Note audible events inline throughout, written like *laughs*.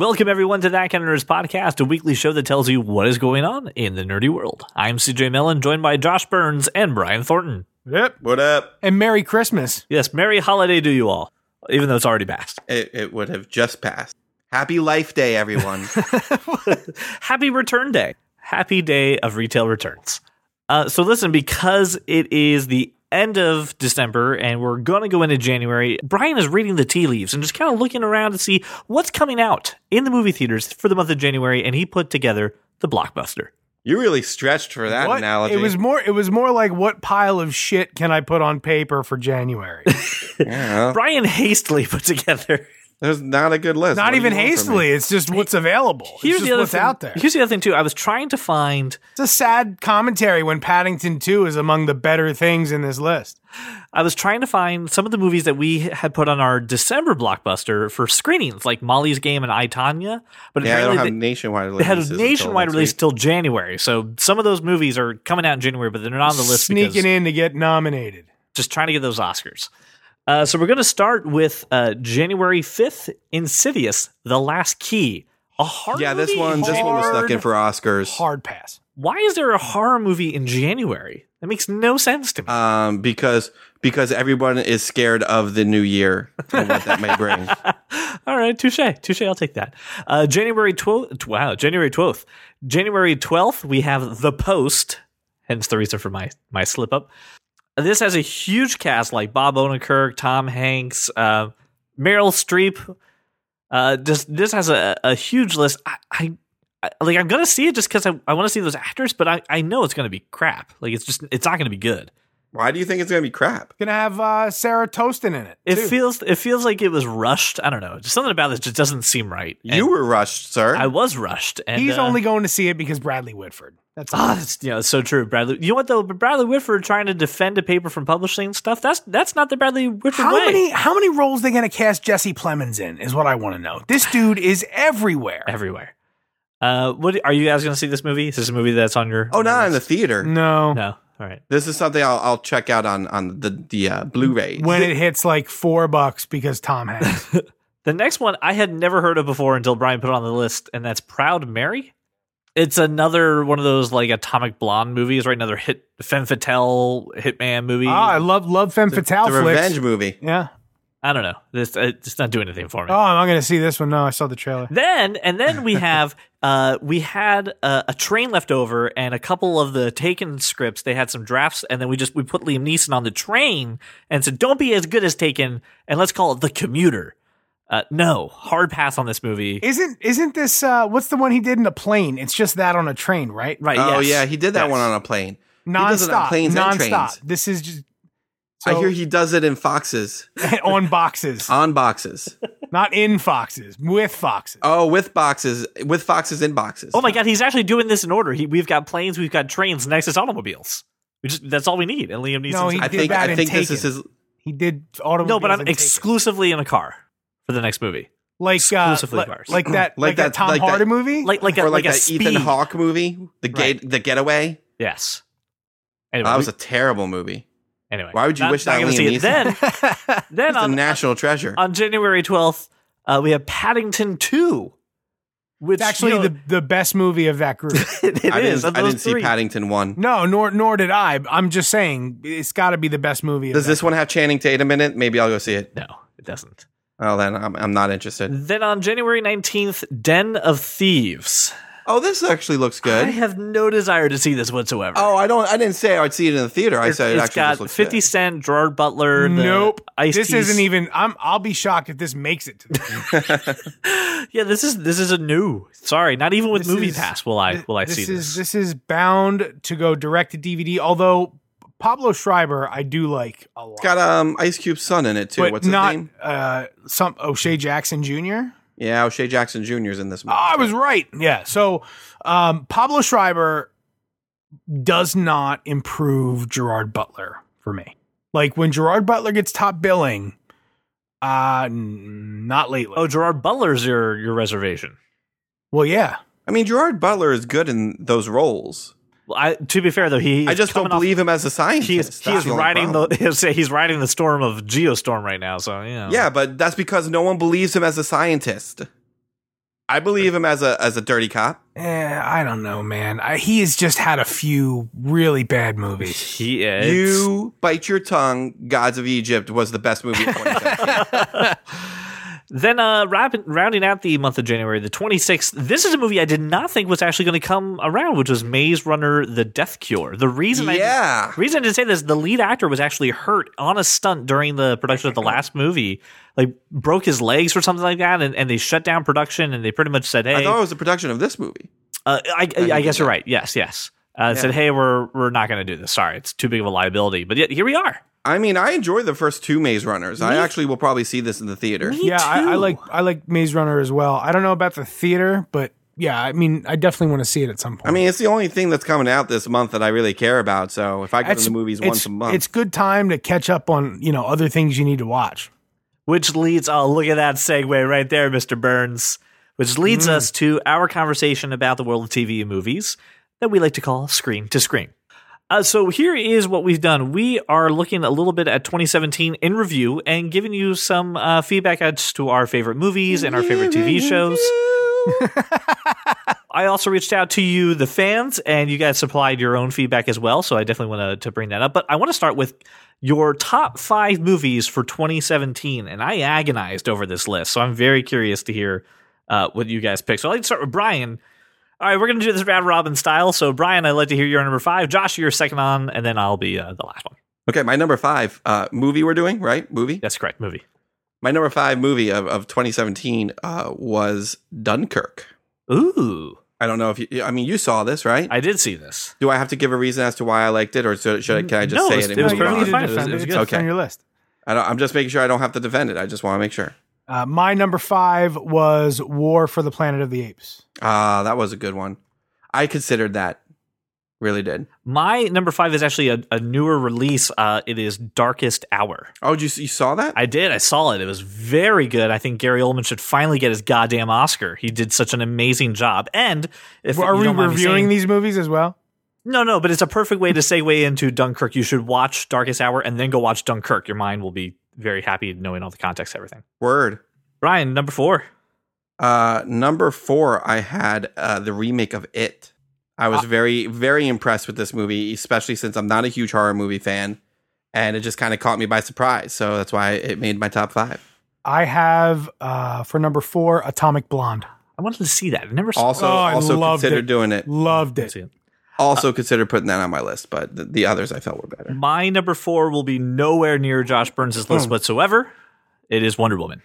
Welcome, everyone, to That Kind of Nerds podcast, a weekly show that tells you what is going on in the nerdy world. I'm CJ Mellon, joined by Josh Burns and Brian Thornton. Yep. What up? And Merry Christmas. Yes, Merry Holiday to you all, even though it's already passed. It, it would have just passed. Happy Life Day, everyone. *laughs* Happy Return Day. Happy Day of Retail Returns. Uh, so, listen, because it is the end of December and we're going to go into January, Brian is reading the tea leaves and just kind of looking around to see what's coming out in the movie theaters for the month of January, and he put together the blockbuster. you really stretched for that What? analogy. It was more it was more like what pile of shit can I put on paper for January? *laughs* Yeah, Brian hastily put together. There's not a good list. Not What even want from me? hastily. It's just what's available. It's Here's just the other what's thing, out there. Here's the other thing too. I was trying to find. It's a sad commentary when Paddington 2 is among the better things in this list. I was trying to find some of the movies that we had put on our December blockbuster for screenings, like Molly's Game and I Tonya. But Yeah, I don't apparently have nationwide they, they had a nationwide release week. till January. So some of those movies are coming out in January, but they're not on the list Sneaking because in to get nominated. just trying to get those Oscars. Uh, so we're going to start with uh, January fifth, Insidious: The Last Key. A horror Yeah, this movie one, this one was snuck in for Oscars. Hard pass. Why is there a horror movie in January? That makes no sense to me. Um, because because everyone is scared of the new year and what that may bring. *laughs* All right, touche, touche. I'll take that. Uh, January twelfth. Wow, January twelfth. January twelfth, we have The Post. Hence the reason for my my slip up. This has a huge cast like Bob Odenkirk, Tom Hanks, uh, Meryl Streep. Uh, just this has a, a huge list. I, I, I like. I'm gonna see it just because I, I want to see those actors, but I, I know it's gonna be crap. Like it's just it's not gonna be good. Why do you think it's gonna be crap? Gonna have uh, Sarah Tostin in it. It too. feels it feels like it was rushed. I don't know. Just something about this just doesn't seem right. You were rushed, sir. I was rushed. And, He's uh, only going to see it because Bradley Whitford. That's. Ah, that's you know, it's so true. Bradley, you know what though? Bradley Whitford trying to defend a paper from publishing stuff. That's that's not the Bradley Whitford How way. many how many roles they gonna cast Jesse Plemons in is what I want to know. This dude is everywhere. Everywhere. Uh, what are you guys going to see this movie? Is this a movie that's on your? oh, on your not in the theater. No. No. All right. This is something I'll, I'll check out on on the the uh, Blu-ray. When it hits like four bucks because Tom Hanks. *laughs* The next one I had never heard of before until Brian put it on the list, and that's Proud Mary. It's another one of those like Atomic Blonde movies, right? Another hit femme fatale hitman movie. Oh, I love love femme fatale the flicks. revenge movie. Yeah. I don't know. This it's not doing anything for me. Oh, I'm not gonna see this one. No, I saw the trailer. Then and then we have *laughs* uh we had a, a train left over and a couple of the Taken scripts. They had some drafts and then we just we put Liam Neeson on the train and said, "Don't be as good as Taken and let's call it The Commuter." Uh, no, hard pass on this movie. Isn't isn't this uh what's the one he did in a plane? It's just that on a train, right? right? Oh yes. yeah, he did that Yes. one on a plane. does it on Nonstop. planes and nonstop. trains. This is just I hear he does it in foxes *laughs* on boxes. on boxes. not in foxes, with foxes. Oh, with boxes, with foxes in boxes. Oh my god, he's actually doing this in order. He, we've got planes, we've got trains, next is automobiles. We just that's all we need. And Liam Neeson. No, he I did think that I in think this is his. He did automobiles. no, but I'm and Taken. exclusively in a car for the next movie. like uh, exclusively like, cars. like that like, Like that, that- Tom like that- Hardy movie. Like like a, or like, a that speed. Ethan Hawke movie, the Right. gate, the Getaway. Yes. Anyway, That was we- a terrible movie. anyway. Why would you Not- wish not that on see Liam it. Then *laughs* then It's a on, national treasure. on January 12th, uh, we have Paddington 2. Which it's actually you know, the the best movie of that group. *laughs* it I is, didn't, I didn't see. Paddington one. no, nor nor did I. I'm just saying it's got to be the best movie. Of Does that this one have Channing Tatum in it? Maybe I'll go see it. No, it doesn't. Oh, then I'm, I'm not interested. Then on January 19th, Den of Thieves. Oh, this actually looks good. I have no desire to see this whatsoever. oh, I don't. I didn't say I'd see it in the theater. I said it it's actually got just looks 50 good. Cent, Gerard Butler. Nope. Ice this T's. isn't even. I'm. I'll be shocked if this makes it. To the *laughs* Yeah, this is this is a new. Sorry, not even with This Movie is- Pass will I will I this see is this. this is bound to go direct to DVD. Although Pablo Schreiber, I do like a lot. It's got um Ice Cube's son in it too. but What's his not name? uh some O'Shea Jackson Jr. Yeah, O'Shea Jackson Jr. is in this movie. Oh, I was right. Yeah. So um, Pablo Schreiber does not improve Gerard Butler for me. Like when Gerard Butler gets top billing, uh, n- not lately. Oh, Gerard Butler's your your reservation. well, yeah. I mean, Gerard Butler is good in those roles. Well, I, to be fair though, he I just don't coming off- believe him as a scientist. he is he That's is only riding problem. the *laughs* he's riding the storm of Geostorm right now. So you know. Yeah, but that's because no one believes him as a scientist. I believe him as a as a dirty cop. Eh, I don't know, man. I, he has just had a few really bad movies. He is. You bite your tongue. Gods of Egypt was the best movie of 2017. *laughs* Then, uh, rounding out the month of January, the 26th, this is a movie I did not think was actually going to come around, which was Maze Runner The Death Cure. The reason Yeah. I reason I didn't say this, the lead actor was actually hurt on a stunt during the production of the *laughs* last movie. Like, broke his legs or something like that, and, and they shut down production, and they pretty much said, hey, I thought it was a production of this movie. uh, I, I, I guess you're right. Yes, yes. Uh, Said, hey, we're we're not going to do this. Sorry, it's too big of a liability. But yet, here we are. I mean, I enjoy the first two Maze Runners. I actually will probably see this in the theater. Me yeah, I, I like I like Maze Runner as well. I don't know about the theater, but yeah, I mean, I definitely want to see it at some point. I mean, it's the only thing that's coming out this month that I really care about. So if I go to the movies once a month, It's good time to catch up on you know other things you need to watch. Which leads, oh, look at that segue right there, Mr. Burns. Which leads Mm. us to our conversation about the world of TV and movies that we like to call Screen to Screen. Uh, so here is what we've done. We are looking a little bit at 2017 in review and giving you some uh, feedback as to our favorite movies and our favorite TV shows. *laughs* I also reached out to you, the fans, and you guys supplied your own feedback as well. So I definitely want to, bring that up. But I want to start with your top five movies for 2017. And I agonized over this list. So I'm very curious to hear uh, what you guys pick. So I'd like to start with Brian. All right, we're going to do this round robin style. So, Brian, I'd like to hear your number five. Josh, you're second on, and then I'll be uh, the last one. okay, my number five uh, movie we're doing right movie. That's correct. Movie. My number five movie of, of 2017 uh, was Dunkirk. Ooh, I don't know if you. I mean, you saw this, right? I did see this. Do I have to give a reason as to why I liked it, or should, should I, can I just No, say it's- it? and it was move you on? perfectly fine. It was- it was it. good. It's on Okay. your list. I don't, I'm just making sure I don't have to defend it. I just want to make sure. Uh, my number five was War for the Planet of the Apes. Ah, that was a good one. I considered that. Really did. My number five is actually a, a newer release. Uh, it is Darkest Hour. Oh, did you you saw that? I did. I saw it. It was very good. I think Gary Oldman should finally get his goddamn Oscar. He did such an amazing job. And if Are you we don't mind me reviewing saying- these movies as well? No, no, but it's a perfect way to segue into Dunkirk. You should watch Darkest Hour and then go watch Dunkirk. Your mind will be very happy knowing all the context, everything. Word. Brian, number four. Uh, number four, I had uh, the remake of It. I was very, very impressed with this movie, especially since I'm not a huge horror movie fan, and it just kind of caught me by surprise. So that's why it made my top five. I have uh, for number four Atomic Blonde. I wanted to see that. I never saw Also, Oh, I also loved considered it. doing it. Loved it. it. See it. Also considered putting that on my list, but the, the others I felt were better. My number four will be nowhere near Josh Burns' list Hmm. whatsoever. It is Wonder Woman.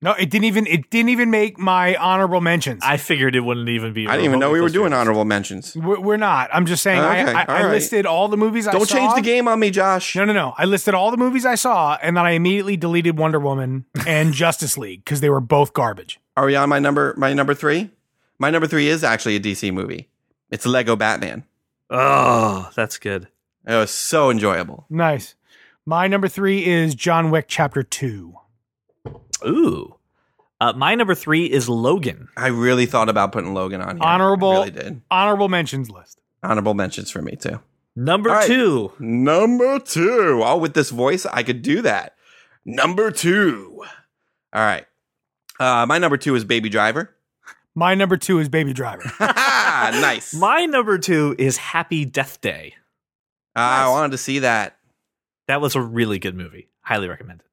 No, it didn't even it didn't even make my honorable mentions. I figured it wouldn't even be. I didn't even know we were doing yours. honorable mentions. we're, we're not. I'm just saying. I, Okay, I, I all right. listed all the movies. I Don't change the game on me, Josh. No, no, no. I listed all the movies I saw, and then I immediately deleted Wonder Woman *laughs* and Justice League because they were both garbage. Are we on my number? My number three. My number three is actually a DC movie. It's Lego Batman. Oh, that's good. It was so enjoyable. Nice. My number three is John Wick Chapter Two. Ooh. Uh, my number three is Logan. I really thought about putting Logan on here. Honorable- I really did. Honorable mentions list. Honorable mentions for me too. Number All right. two. Number two. Oh, with this voice, I could do that. Number two. All right. Uh, my number two is Baby Driver. My number two is Baby Driver. *laughs* nice. My number two is Happy Death Day. I Nice. wanted to see that. That was a really good movie. Highly recommend it.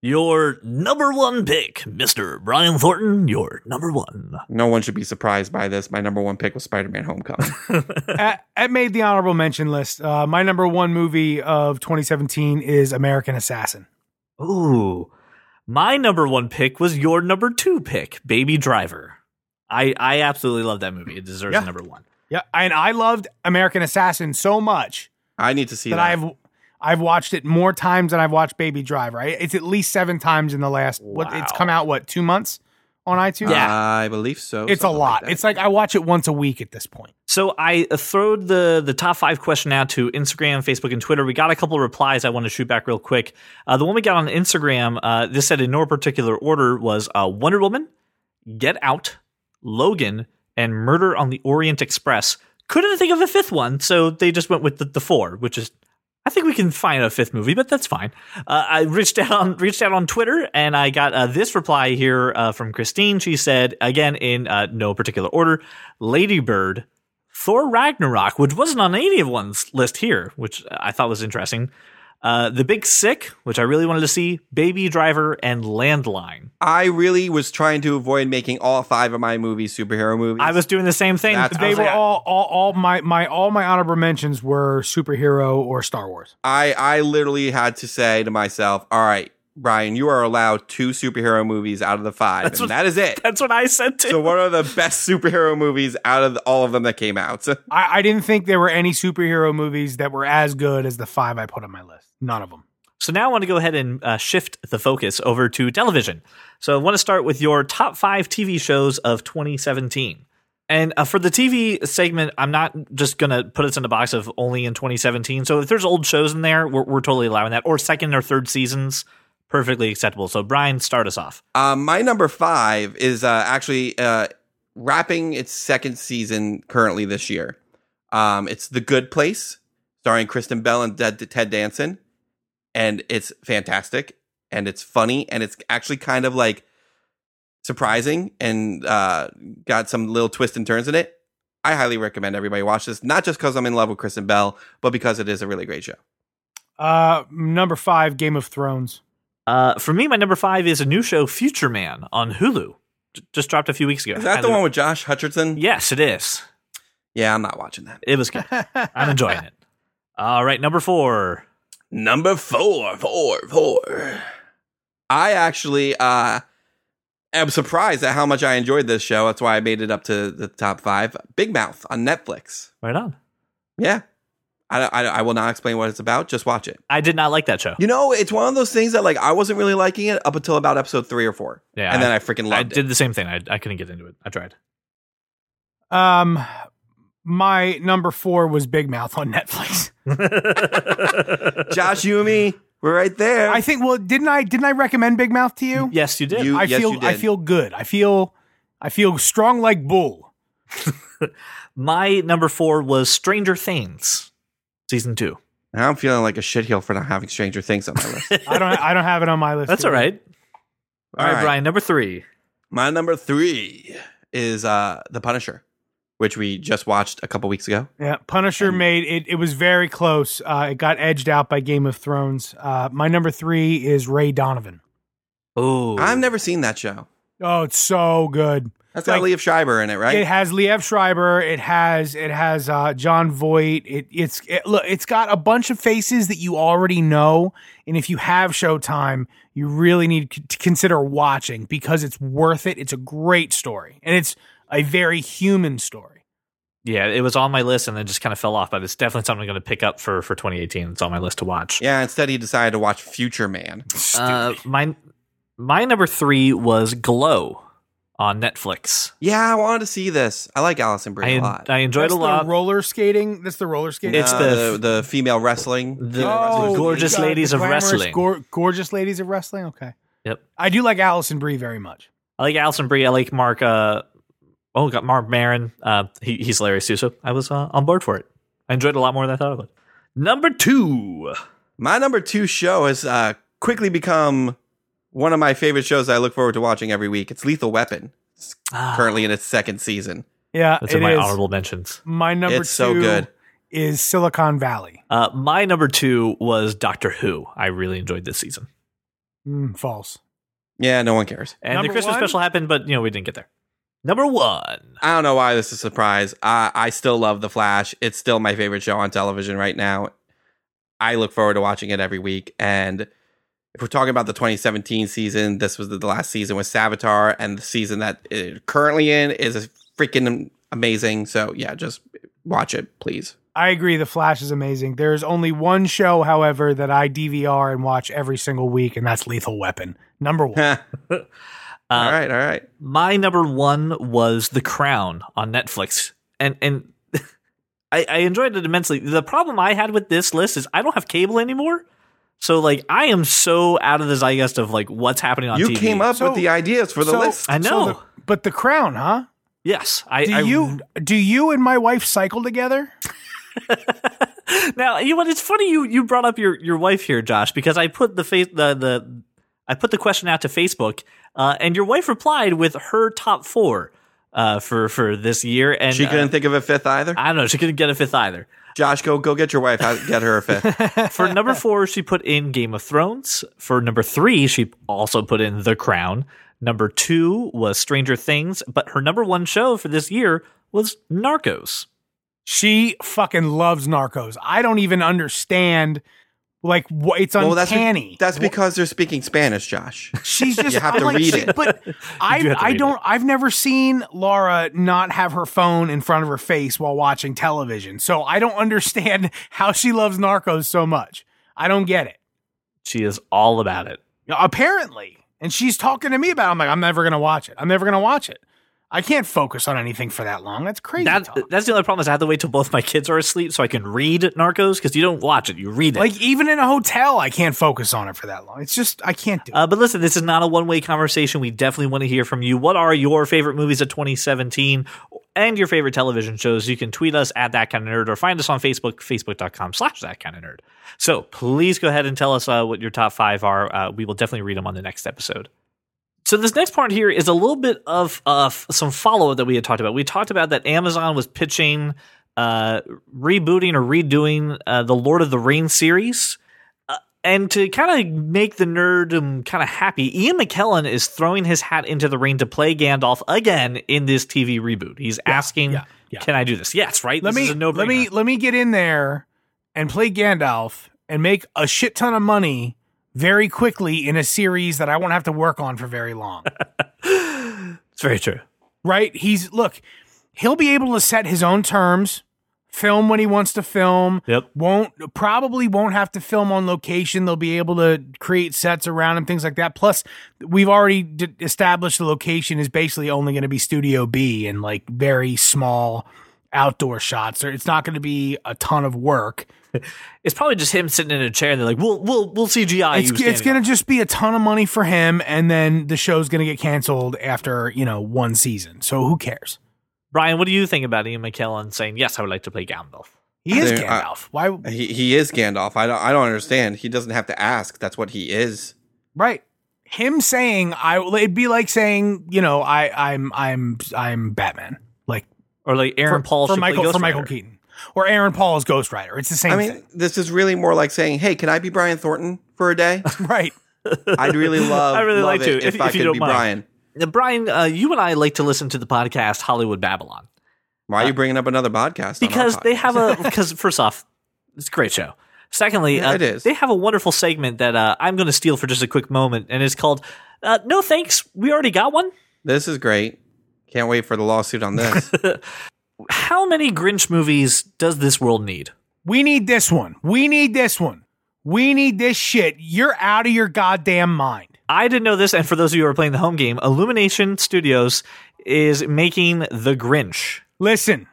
Your number one pick, Mr. Brian Thornton, your number one. No one should be surprised by this. My number one pick was Spider Man Homecoming. *laughs* it, it made the honorable mention list. Uh, my number one movie of 2017 is American Assassin. Ooh. My number one pick was your number two pick, Baby Driver. I, I absolutely love that movie. It deserves Yeah. number one. Yeah, and I loved American Assassin so much I need to see that that. I've I've watched it more times than I've watched Baby Driver. I, it's at least seven times in the last. What it's come out what two months on iTunes. Yeah. I believe so. it's a lot. that. it's like I watch it once a week at this point. So I uh, throwed the the top five question out to Instagram, Facebook, and Twitter. We got a couple of replies. I want to shoot back real quick. Uh, the one we got on Instagram, uh, this said in no particular order was uh, Wonder Woman, Get Out, Logan, and Murder on the Orient Express. Couldn't think of a fifth one, so they just went with the, the four, which is I think we can find a fifth movie, but that's fine. Uh, I reached out on reached out on Twitter, and I got uh, this reply here uh, from Christine. She said, again in uh, no particular order, Ladybird, Thor Ragnarok, which wasn't on any of one's list here, which I thought was interesting. Uh, the Big Sick, which I really wanted to see, Baby Driver, and Landline. I really was trying to avoid making all five of my movies superhero movies. I was doing the same thing. That's- They were like, all, all, all my, my, all my honorable mentions were superhero or Star Wars. I I literally had to say to myself, "All right, Brian, you are allowed two superhero movies out of the five, That's and what- that is it." That's what I said too. So, what are the best superhero movies out of the, all of them that came out? *laughs* I, I didn't think there were any superhero movies that were as good as the five I put on my list. None of them. So now I want to go ahead and uh, shift the focus over to television. So I want to start with your top five TV shows of 2017. And uh, for the TV segment, I'm not just going to put us in a box of only in 2017. So if there's old shows in there, we're, we're totally allowing that. Or second or third seasons, perfectly acceptable. So Brian, start us off. Um, my number five is uh, actually uh, wrapping its second season currently this year. Um, it's The Good Place, starring Kristen Bell and Ted, Ted Danson, and it's fantastic and it's funny and it's actually kind of like surprising and uh, got some little twists and turns in it. I highly recommend everybody watch this, not just because I'm in love with Kristen Bell, but because it is a really great show. Uh, number five, Game of Thrones. Uh, for me, my number five is a new show, Future Man, on Hulu. J- just dropped a few weeks ago. Is that And the one with Josh Hutcherson? Yes, it is. Yeah, I'm not watching that. It was good. I'm enjoying it. *laughs* All right, number four. Number four, four, four. I actually uh am surprised at how much I enjoyed this show. That's why I made it up to the top five. Big Mouth on Netflix. Right on. Yeah. I, I, I will not explain what it's about. Just watch it. I did not like that show. You know, it's one of those things that like I wasn't really liking it up until about episode three or four. Yeah, and then I, freaking I loved did it. the same thing. I, I couldn't get into it. I tried. Um, my number four was Big Mouth on Netflix. *laughs* Josh, you and me, we're right there. I think. Well, didn't I? Didn't I recommend Big Mouth to you? yes, you did. You- I yes, feel. you I feel good. I feel. I feel strong like bull. *laughs* My number four was Stranger Things, season two. now I'm feeling like a shitheel for not having Stranger Things on my list. *laughs* I don't. I don't have it on my list. That's all either. right. All right, Brian. Number three. My number three is uh The Punisher, which we just watched a couple weeks ago. Yeah, Punisher made it. It was very close. Uh, it got edged out by Game of Thrones. Uh, my number three is Ray Donovan. Oh, I've never seen that show. Oh, it's so good. That's got Like- Liev Schreiber in it, right? It has Liev Schreiber. It has it has uh, Jon Voight. It it's it, look. It's got a bunch of faces that you already know, and if you have Showtime, you really need c- to consider watching because it's worth it. It's a great story, and it's a very human story. yeah, it was on my list and then just kind of fell off. But it's definitely something I'm going to pick up for for 2018. It's on my list to watch. yeah, instead he decided to watch Future Man. Uh, my my number three was Glow on Netflix. Yeah, I wanted to see this. I like Alison Brie I, a lot. I enjoyed That's it a lot. the roller skating. That's the roller skating. It's Uh, the- the, the female wrestling. The- Oh, wrestling. gorgeous God, ladies the of wrestling. gor- gorgeous ladies of wrestling. Okay. Yep. I do like Alison Brie very much. I like Alison Brie. I like Mark. Uh, oh, got Marc Maron. Uh, he, he's hilarious too. So I was uh, on board for it. I enjoyed it a lot more than I thought I would. Number two. My number two show has uh, quickly become one of my favorite shows I look forward to watching every week. It's Lethal Weapon, Ah, currently in its second season. Yeah, That's in my is. honorable mentions. My number It's so two good. is Silicon Valley. Uh, my number two was Doctor Who. I really enjoyed this season. Mm, false. Yeah, no one cares. And Number the Christmas one? special happened, but you know we didn't get there. Number one. I don't know why this is a surprise. I, I still love The Flash. It's still my favorite show on television right now. I look forward to watching it every week. And if we're talking about the 2017 season, this was the, the last season with Savitar, and the season that it's currently in is freaking amazing. So yeah, just watch it, please. I agree. The Flash is amazing. There's only one show, however, that I DVR and watch every single week, and that's Lethal Weapon. Number one. *laughs* all Uh, right, all right. my number one was The Crown on Netflix, and and *laughs* I, I enjoyed it immensely. The problem I had with this list is I don't have cable anymore, so like I am so out of the zeitgeist of like what's happening on You TV. came up So- with the ideas for the so- list. I know. So the- but the Crown, huh? yes, I Do I, you do you and my wife cycle together? *laughs* now you know what? It's funny you you brought up your your wife here, Josh, because I put the face the the I put the question out to Facebook, uh, and your wife replied with her top four uh, for for this year, and She couldn't uh, think of a fifth either. I don't know. She couldn't get a fifth either. Josh, go go get your wife. I'll Get her a fifth. *laughs* For number four, she put in Game of Thrones. For number three, she also put in The Crown. Number two was Stranger Things, but her number one show for this year was Narcos. She fucking loves Narcos. I don't even understand. Like what? It's well, that's uncanny. that's because they're speaking Spanish, Josh. *laughs* She's just You have I'm to like, read she- it. But *laughs* I do have to I don't it. I've never seen Laura not have her phone in front of her face while watching television. So I don't understand *laughs* how she loves Narcos so much. I don't get it. She is all about it. Apparently. And she's talking to me about it. I'm like, I'm never gonna watch it. I'm never gonna watch it. I can't focus on anything for that long. That's crazy. That, that's the only problem is I have to wait till both my kids are asleep so I can read Narcos because you don't watch it, you read it. like even in a hotel, I can't focus on it for that long. It's just I can't do it. Uh, but listen, this is not a one way conversation. We definitely want to hear from you. What are your favorite movies of 2017 and your favorite television shows? You can tweet us at that kind of nerd or find us on Facebook, facebook.com slash that kind of nerd. So please go ahead and tell us uh, what your top five are. Uh, we will definitely read them on the next episode. So this next part here is a little bit of uh, some follow up that we had talked about. We talked about that Amazon was pitching uh, rebooting or redoing uh, the Lord of the Rings series. Uh, and to kind of make the nerd kind of happy, Ian McKellen is throwing his hat into the ring to play Gandalf again in this TV reboot. He's asking, yeah, yeah. "Can I do this?" Yes, right. let this me let me let me get in there and play Gandalf and make a shit ton of money very quickly in a series that I won't have to work on for very long. *laughs* It's very true. right? He's look, he'll be able to set his own terms, film when he wants to film. Yep. Won't probably won't have to film on location. They'll be able to create sets around him, things like that. Plus, we've already d- established the location is basically only going to be Studio B and like very small outdoor shots. It's not going to be a ton of work. *laughs* It's probably just him sitting in a chair and they're like, "We'll we'll we'll CGI It's, it's standing going up." to just be a ton of money for him, and then the show's going to get canceled after you know one season. So who cares? Brian, what do you think about Ian McKellen saying, "Yes, I would like to play Gandalf"? He is Dude, I- Gandalf. Why? he he is Gandalf. I don't I don't understand. He doesn't have to ask. That's what he is. Right. Him saying I it'd be like saying, you know, I I'm I'm I'm Batman. Like Or like Aaron for, Paul for Michael for Michael Keaton. Or Aaron Paul as Ghost Rider. It's the same thing. I mean, thing. this is really more like saying, "Hey, can I be Brian Thornton for a day? *laughs* Right. I'd really *laughs* love. I really love like to, if, if- I if you could be mind. Brian. Now, Brian, uh, you and I like to listen to the podcast Hollywood Babylon Why are you bringing up another podcast? on our because they have a because *laughs* first off, it's a great show. Secondly, Yeah, uh, it is. they have a wonderful segment that uh, I'm going to steal for just a quick moment, and it's called uh, "No Thanks, We Already Got One." This is great. Can't wait for the lawsuit on this. How many Grinch movies does this world need? We need this one. We need this one. We need this shit. You're out of your goddamn mind. I didn't know this, and for those of you who are playing the home game, Illumination Studios is making The Grinch. Listen.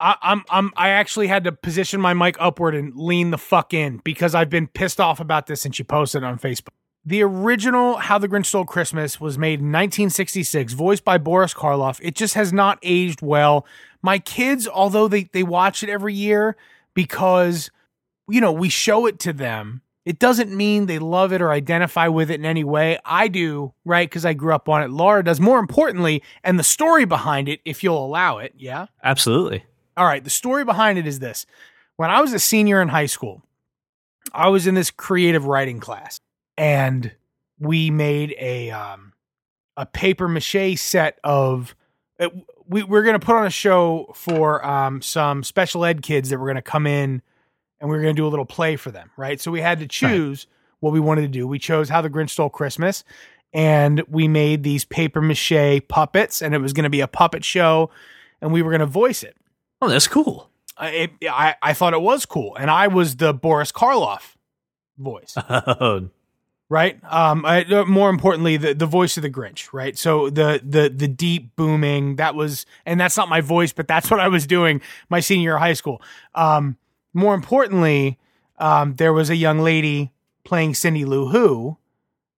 I, I'm I'm I actually had to position my mic upward and lean the fuck in because I've been pissed off about this since you posted it on Facebook. The original How the Grinch Stole Christmas was made in 1966, voiced by Boris Karloff. It just has not aged well. My kids, although they, they watch it every year because, you know, we show it to them, it doesn't mean they love it or identify with it in any way. I do, right? Because I grew up on it. Laura does. More importantly, and the story behind it, if you'll allow it, yeah? Absolutely. All right, the story behind it is this. When I was a senior in high school, I was in this creative writing class and we made a um a paper mache set of uh, we we're going to put on a show for um some special ed kids that were going to come in and we were going to do a little play for them, right? So we had to choose what we wanted to do. We chose How the Grinch Stole Christmas and we made these paper mache puppets and it was going to be a puppet show and we were going to voice it. Oh, that's cool. I, it, I I thought it was cool, and I was the Boris Karloff voice, *laughs* Oh, right? Um, I, uh, more importantly, the the voice of the Grinch, right? So the the the deep booming that was, and that's not my voice, but that's *laughs* what I was doing my senior year of high school. Um, more importantly, um, there was a young lady playing Cindy Lou Who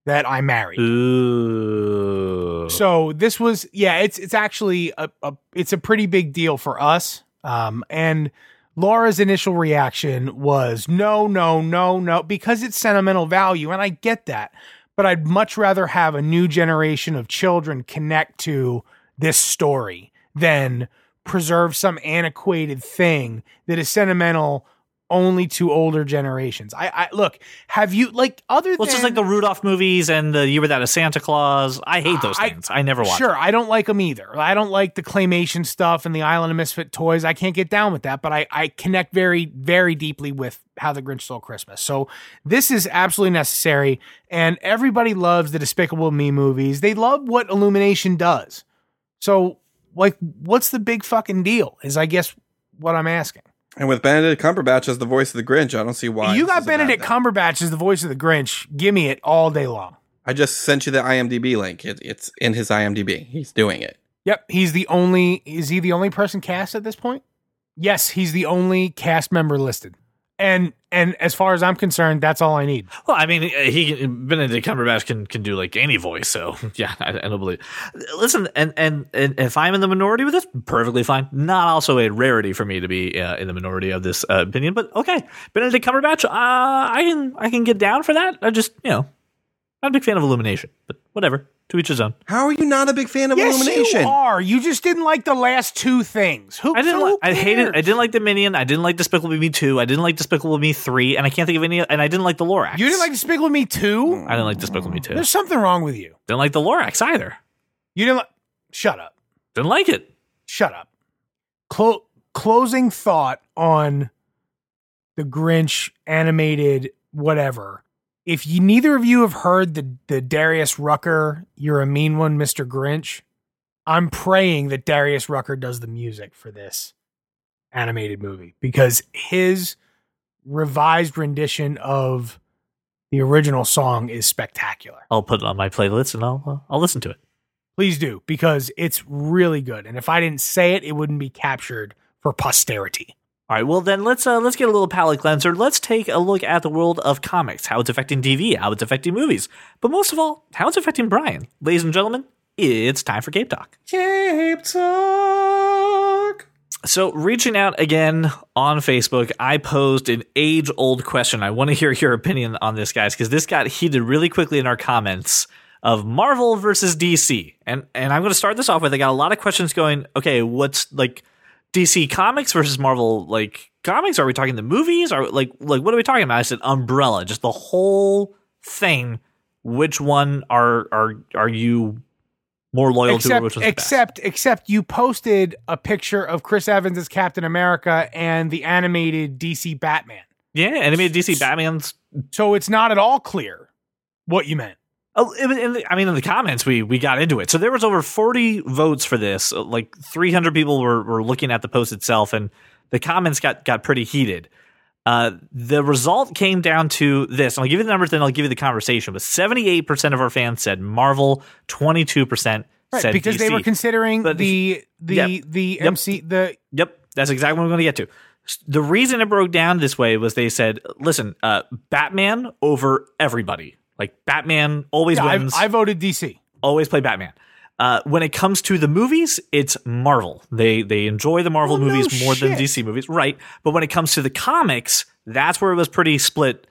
that I married. Ooh. So this was yeah, it's it's actually a, a it's a pretty big deal for us. Um and Laura's initial reaction was no, no, no, no, because it's sentimental value. And I get that. But I'd much rather have a new generation of children connect to this story than preserve some antiquated thing that is sentimental only to older generations. I, I look, have you like other Well, than it's just like the Rudolph movies and the Year Without a Santa Claus. I hate those I- things. I, never watch. Sure, I don't like them either. I don't like the claymation stuff and the Island of Misfit toys. I can't get down with that, but I, I connect very, very deeply with How the Grinch Stole Christmas. So this is absolutely necessary. And everybody loves the Despicable Me movies. They love what Illumination does. So, like, what's the big fucking deal? Is I guess what I'm asking. And with Benedict Cumberbatch as the voice of the Grinch, I don't see why. you got is a bad Benedict. Cumberbatch as the voice of the Grinch. Give me it all day long. I just sent you the IMDb link. It, it's in his IMDb. He's doing it. Yep, he's the only. Is he the only person cast at this point? Yes, he's the only cast member listed. And and as far as I'm concerned, that's all I need. Well, I mean, he Benedict Cumberbatch can can do like any voice. So *laughs* yeah, I, I don't believe. Listen, and, and and if I'm in the minority with this, perfectly fine. Not also a rarity for me to be uh, in the minority of this uh, opinion, but okay, Benedict Cumberbatch, uh, I can I can get down for that. I just you know, not a big fan of Illumination, but whatever. To each his own. How are you not a big fan of Yes, Illumination? you are. You just didn't like the last two things. Who? I didn't. so Li- who I hated. I didn't like Dominion. I didn't like Despicable Me two. I didn't like Despicable Me three, and I can't think of any. And I didn't like the Lorax. You didn't like Despicable Me too. I didn't like Despicable Me two. There's something wrong with you. Didn't like the Lorax either. You didn't. Like, shut up. Didn't like it. Shut up. Clo- closing thought on the Grinch animated whatever. If you neither of you have heard the the Darius Rucker, you're a mean one, Mr. Grinch. I'm praying that Darius Rucker does the music for this animated movie because his revised rendition of the original song is spectacular. I'll put it on my playlist and I'll uh, I'll listen to it. Please do because it's really good. And if I didn't say it, it wouldn't be captured for posterity. All right, well then let's uh, let's get a little palate cleanser. Let's take a look at the world of comics, how it's affecting TV, how it's affecting movies, but most of all, how it's affecting Brian. Ladies and gentlemen, it's time for Cape Talk. Cape Talk. So, reaching out again on Facebook, I posed an age old question. I want to hear your opinion on this, guys, because this got heated really quickly in our comments of Marvel versus DC. And and I'm going to start this off with I got a lot of questions going, okay, what's like DC Comics versus Marvel like comics? Are we talking the movies? Are like like what are we talking about? I said umbrella, just the whole thing. Which one are are are you more loyal to or which Except, one's except, except you posted a picture of Chris Evans as Captain America and the animated DC Batman. Yeah, animated DC Batman's So it's not at all clear what you meant. Oh, in, in the, I mean, in the comments, we we got into it. So there was over forty votes for this. Uh, Like three hundred people were were looking at the post itself, and the comments got got pretty heated. Uh, the result came down to this. I'll give you the numbers, then I'll give you the conversation. But seventy eight percent of our fans said Marvel, twenty two percent Right, said because they were considering But- the the Yep. the Yep. MC the Yep, that's exactly what I'm going to get to. The reason it broke down this way was they said, "Listen, uh, Batman over everybody. Like Batman always I, wins." I voted DC. always play Batman. Uh, when it comes to the movies, it's Marvel. They they enjoy the Marvel Well, no movies more than. DC movies, right? But when it comes to the comics, that's where it was pretty split.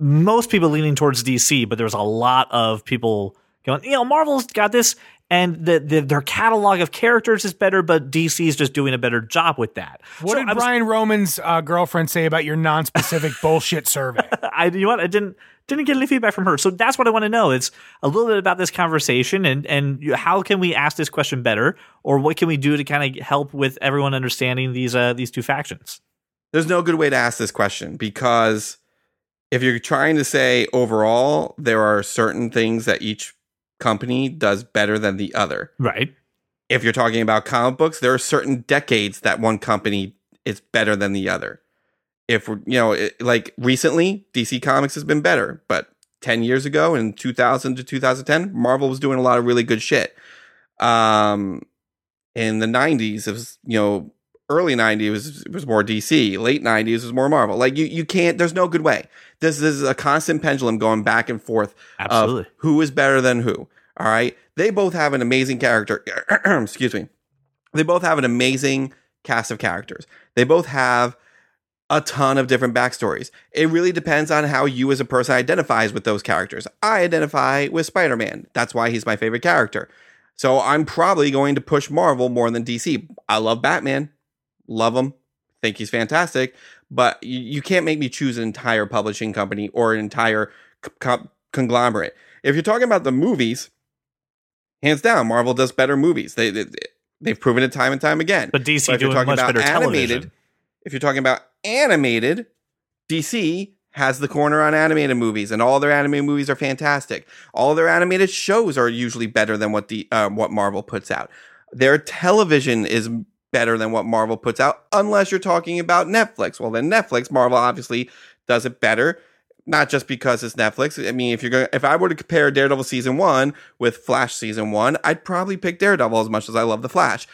Most people leaning towards DC, but there was a lot of people going, you know, Marvel's got this, and the, the their catalog of characters is better, but DC is just doing a better job with that. What So did was- Brian Roman's uh, girlfriend say about your non-specific *laughs* bullshit survey? *laughs* I you know what I didn't didn't get any feedback from her. So that's what I want to know. It's a little bit about this conversation and and how can we ask this question better, or what can we do to kind of help with everyone understanding these uh these two factions. There's no good way to ask this question because if you're trying to say overall, there are certain things that each company does better than the other. Right. If you're talking about comic books, there are certain decades that one company is better than the other. If we're, you know, it, like recently, DC Comics has been better, but 10 years ago in 2000 to 2010, Marvel was doing a lot of really good shit. Um, in the 90s, it was, you know, early 90s was, was more DC, late 90s was more Marvel. Like you, you can't, there's no good way. This, this is a constant pendulum going back and forth Absolutely. of who is better than who. All right. They both have an amazing character. *clears throat* Excuse me. They both have an amazing cast of characters. They both have a ton of different backstories. It really depends on how you as a person identifies with those characters. I identify with Spider Man. That's why he's my favorite character. So I'm probably going to push Marvel more than DC. I love Batman, love him, think he's fantastic, but you, you can't make me choose an entire publishing company or an entire co- conglomerate. If you're talking about the movies, hands down, Marvel does better movies. They, they they've proven it time and time again. But DC But if you're doing talking much about better animated, television. if you're talking about animated, DC has the corner on animated movies, and all their animated movies are fantastic. All their animated shows are usually better than what the um, what Marvel puts out. Their television is better than what Marvel puts out, unless you're talking about Netflix. Well, then Netflix, Marvel obviously does it better. Not just because it's Netflix. I mean, if you're going, if I were to compare Daredevil season one with Flash season one, I'd probably pick Daredevil as much as I love the Flash.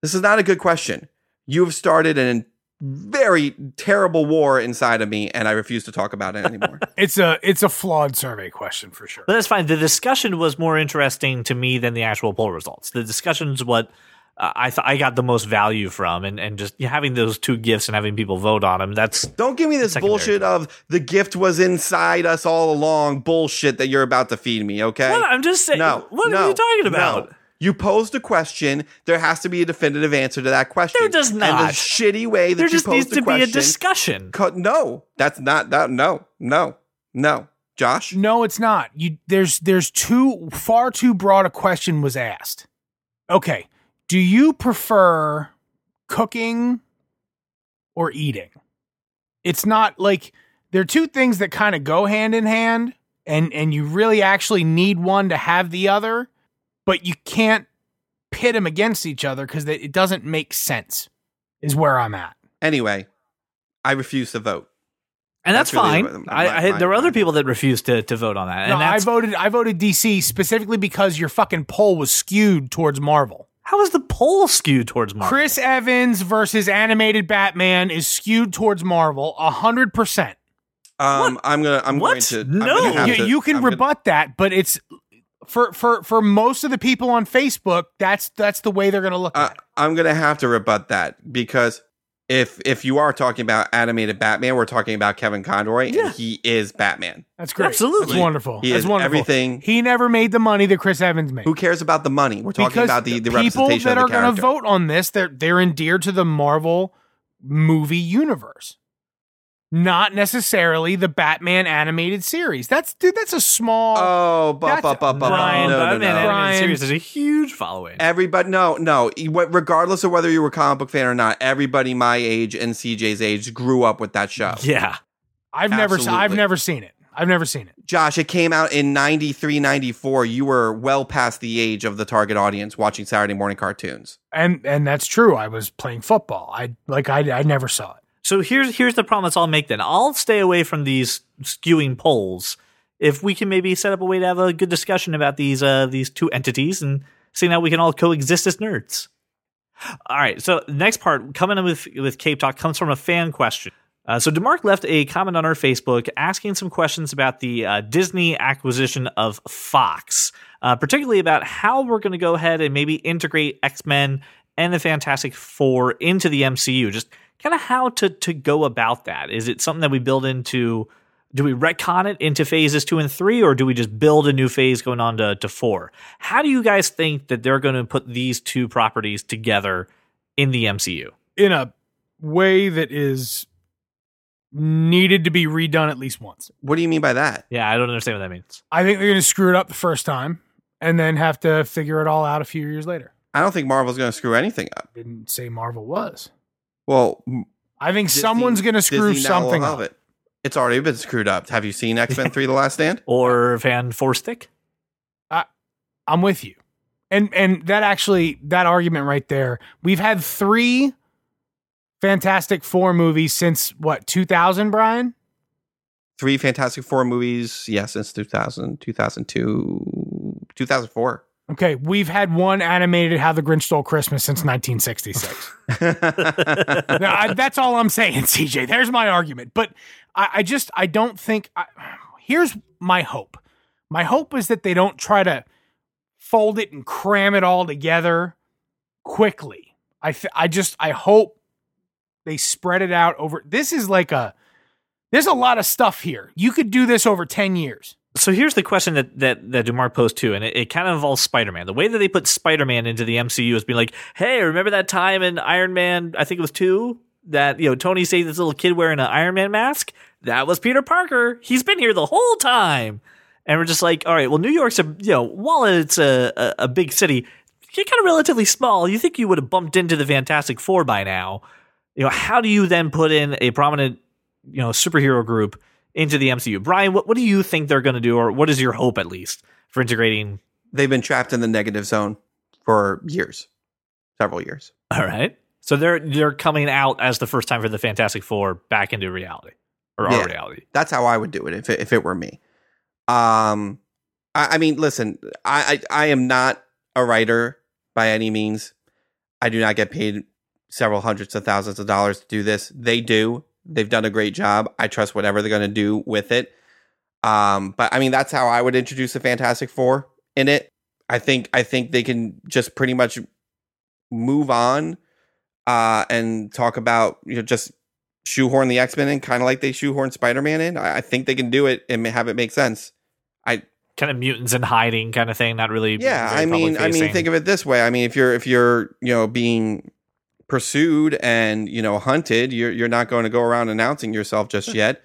This is not a good question. You have started an very terrible war inside of me, and I refuse to talk about it anymore. *laughs* It's a it's a flawed survey question for sure. But that's fine. The discussion was more interesting to me than the actual poll results. The discussion is what uh, I th- I got the most value from, and, and just having those two gifts and having people vote on them. That's Don't give me this Secondary. bullshit of the gift was inside us all along bullshit that you're about to feed me, okay? What? I'm just saying. no. what no, are you talking no. about? You posed a question. There has to be a definitive answer to that question. There does And not. the shitty way that There you just posed needs the to be a discussion. Co- no, that's not that. No, no, no. Josh, No, it's not. You there's there's too far too broad a question was asked. Okay. Do you prefer cooking or eating? It's not like there are two things that kind of go hand in hand and and you really actually need one to have the other, but you can't pit them against each other cuz it doesn't make sense. Is where I'm at. Anyway, I refuse to vote. And that's, That's really fine. my- I, I, my- there were other people that refused to, to vote on that. And No, I voted I voted DC specifically because your fucking poll was skewed towards Marvel. How is the poll skewed towards Marvel? Chris Evans versus animated Batman is skewed towards Marvel hundred percent. Um, I'm gonna. I'm What? going to. No. gonna have You, to- you can I'm gonna- rebut that, but it's for for for most of the people on Facebook. That's that's the way they're going to look uh, at it. I'm gonna have to rebut that because if if you are talking about animated Batman, we're talking about Kevin Conroy, Yeah. and he is Batman. That's great. absolutely. that's wonderful. He that's is wonderful. everything. He never made the money that Chris Evans made. Who cares about the money? We're talking because about the the people representation that of are going to vote on this, they're they're endeared to the Marvel movie universe, not necessarily the Batman animated series. That's dude. That's a small. Oh, bu- That's- bu- bu- bu- bu- Brian, no, no, Batman no. animated Brian- series is a huge following. Everybody, no, no. Regardless of whether you were a comic book fan or not, everybody my age and CJ's age grew up with that show. yeah. I've never I've never seen it. I've never seen it. Josh, it came out in 93, 94. You were well past the age of the target audience watching Saturday morning cartoons. And and that's true. I was playing football. I like I I never saw it. So here's here's the promise I'll make then. I'll stay away from these skewing polls if we can maybe set up a way to have a good discussion about these uh these two entities and seeing how we can all coexist as nerds. All right, so next part coming in with with Cape Talk comes from a fan question. Uh, so Demark left a comment on our Facebook asking some questions about the uh, Disney acquisition of Fox, uh, particularly about how we're going to go ahead and maybe integrate X Men and the Fantastic Four into the MCU. Just kind of how to to go about that. Is it something that we build into? Do we retcon it into phases two and three, or do we just build a new phase going on to, to four? How do you guys think that they're going to put these two properties together in the MCU? In a way that is needed to be redone at least once. What do you mean by that? Yeah, I don't understand what that means. I think they're going to screw it up the first time and then have to figure it all out a few years later. I don't think Marvel's going to screw anything up. Didn't say Marvel was. Well, I think Disney- someone's going to screw Disney something have up. It. It's already been screwed up. Have you seen X Men *laughs* Three: The Last Stand? Or Van Four Stick? I'm with you. And and that actually that argument right there. We've had 3 Fantastic 4 movies since what, 2000, Brian? Three Fantastic Four movies, yeah, since 2000, 2002, 2004. Okay, we've had one animated How the Grinch Stole Christmas since 1966. *laughs* No, I, that's all I'm saying, *laughs* CJ. There's my argument. But I, I just I don't think. I, here's my hope. My hope is that they don't try to fold it and cram it all together quickly. I th- I just I hope They spread it out over. This is like a. There's a lot of stuff here. You could do this over ten years. So here's the question that that that Dumar posed too, and it, it kind of involves Spider-Man. The way that they put Spider-Man into the MCU is being like, "Hey, remember that time in Iron Man? I think it was two that you know Tony saved this little kid wearing an Iron Man mask. That was Peter Parker. He's been here the whole time." And we're just like, all right, well, New York's a you know, while it's a a, a big city, you're kind of relatively small. You think you would have bumped into the Fantastic Four by now? You know, how do you then put in a prominent you know superhero group into the MCU? Brian, what what do you think they're going to do, or what is your hope at least for integrating? They've been trapped in the negative zone for years, several years. All right, so they're they're coming out as the first time for the Fantastic Four back into reality or Yeah. our reality. That's how I would do it if it, if it were me. Um, I, I mean, listen, I, I I am not a writer by any means. I do not get paid several hundreds of thousands of dollars to do this. They do. They've done a great job. I trust whatever they're going to do with it. Um, but I mean, that's how I would introduce the Fantastic Four in it. I think I think they can just pretty much move on uh, and talk about you know just shoehorn the X Men in, kind of like they shoehorn Spider Man in. I, I think they can do it and have it make sense. I kind of mutants in hiding, kind of thing. Not really. Yeah, I mean, I mean, think of it this way. I mean, if you're if you're you know being pursued and you know hunted, you're you're not going to go around announcing yourself just yet.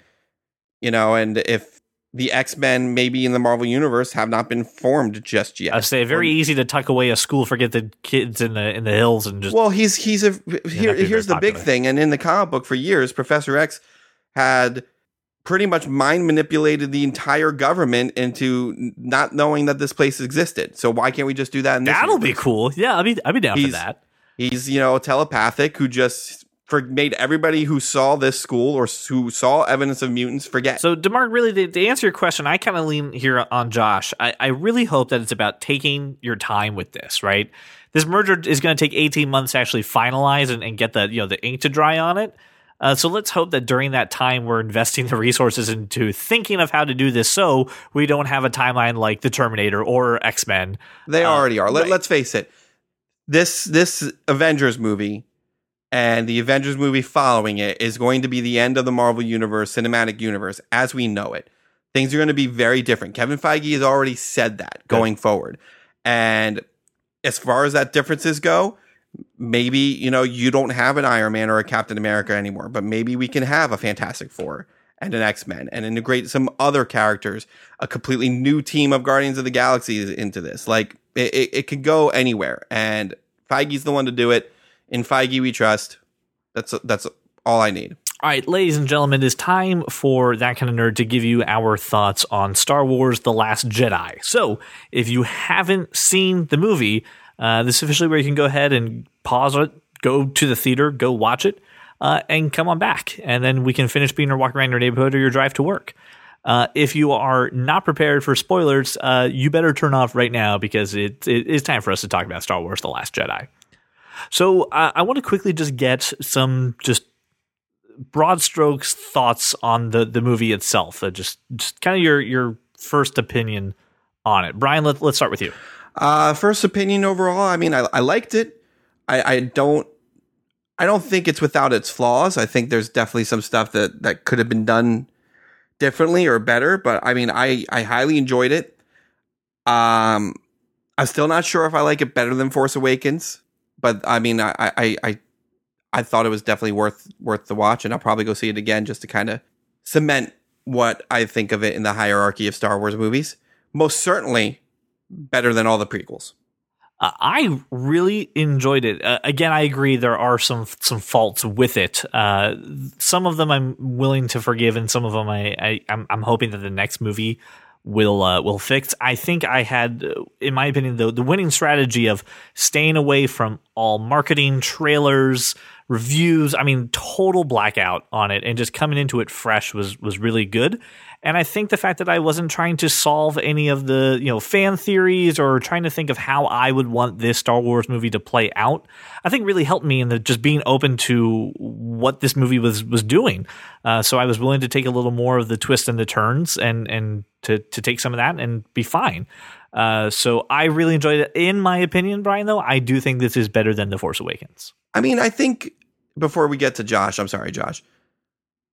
You know, and if the X Men maybe in the Marvel universe have not been formed just yet. I'd say very um, easy to tuck away a school, forget the kids in the in the hills, and just Well, he's he's a here, here's the big thing, and in the comic book for years, Professor X had pretty much mind manipulated the entire government into not knowing that this place existed. So why can't we just do that? In this that'll be cool. Yeah, I'd be I'd be down for that. He's you know telepathic who just for made everybody who saw this school or who saw evidence of mutants forget. So, Demarc, really, to, to answer your question, I kind of lean here on Josh. I, I really hope that it's about taking your time with this, right? This merger is going to take 18 months to actually finalize and, and get the you know the ink to dry on it. Uh, so let's hope that during that time we're investing the resources into thinking of how to do this, so we don't have a timeline like the Terminator or X Men. They Uh, already are. Let, right. Let's face it. This this Avengers movie and the Avengers movie following it is going to be the end of the Marvel Universe, cinematic universe as we know it. Things are going to be very different. Kevin Feige has already said that going forward. And as far as that differences go, maybe, you know, you don't have an Iron Man or a Captain America anymore, but maybe we can have a Fantastic Four and an X-Men and integrate some other characters, a completely new team of Guardians of the Galaxy into this. Like it, it, it could go anywhere. And Feige's the one to do it. In Feige we trust. That's that's all I need. All right, ladies and gentlemen, it is time for that kind of nerd to give you our thoughts on Star Wars The Last Jedi. So, if you haven't seen the movie, uh, this is officially where you can go ahead and pause it, go to the theater, go watch it, uh, and come on back. And then we can finish being or walk around your neighborhood or your drive to work. Uh, if you are not prepared for spoilers, uh, you better turn off right now because it, it is time for us to talk about Star Wars The Last Jedi. So uh, I want to quickly just get some just broad strokes thoughts on the the movie itself. Uh, just just kind of your your first opinion on it. Brian, let, let's start with you. Uh, first opinion overall, I mean, I, I liked it. I, I don't, I don't think it's without its flaws. I think there's definitely some stuff that that could have been done differently or better. But I mean, I I highly enjoyed it. Um, I'm still not sure if I like it better than Force Awakens, but I mean, I I I, I thought it was definitely worth worth the watch, and I'll probably go see it again just to kind of cement what I think of it in the hierarchy of Star Wars movies. Most certainly better than all the prequels. Uh, I really enjoyed it. Uh, again, I agree there are some some faults with it. Uh, some of them I'm willing to forgive, and some of them I, I I'm, I'm hoping that the next movie will uh, will fix. I think I had, uh, in my opinion, the the winning strategy of staying away from all marketing trailers, reviews. I mean, total blackout on it, and just coming into it fresh was was really good. And I think the fact that I wasn't trying to solve any of the, you know, fan theories or trying to think of how I would want this Star Wars movie to play out, I think really helped me in the just being open to what this movie was was doing. Uh, so I was willing to take a little more of the twists and the turns and and to to take some of that and be fine. Uh, so I really enjoyed it. In my opinion, Brian, though, I do think this is better than The Force Awakens. I mean, I think before we get to Josh, I'm sorry, Josh.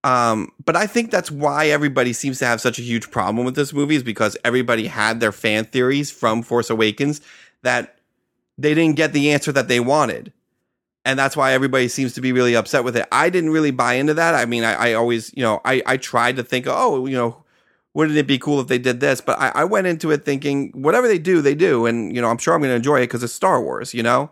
Um, but I think that's why everybody seems to have such a huge problem with this movie is because everybody had their fan theories from Force Awakens that they didn't get the answer that they wanted. And that's why everybody seems to be really upset with it. I didn't really buy into that. I mean, I, I always, you know, I, I tried to think, oh, you know, wouldn't it be cool if they did this? But I, I went into it thinking, whatever they do, they do. And, you know, I'm sure I'm going to enjoy it because it's Star Wars, you know?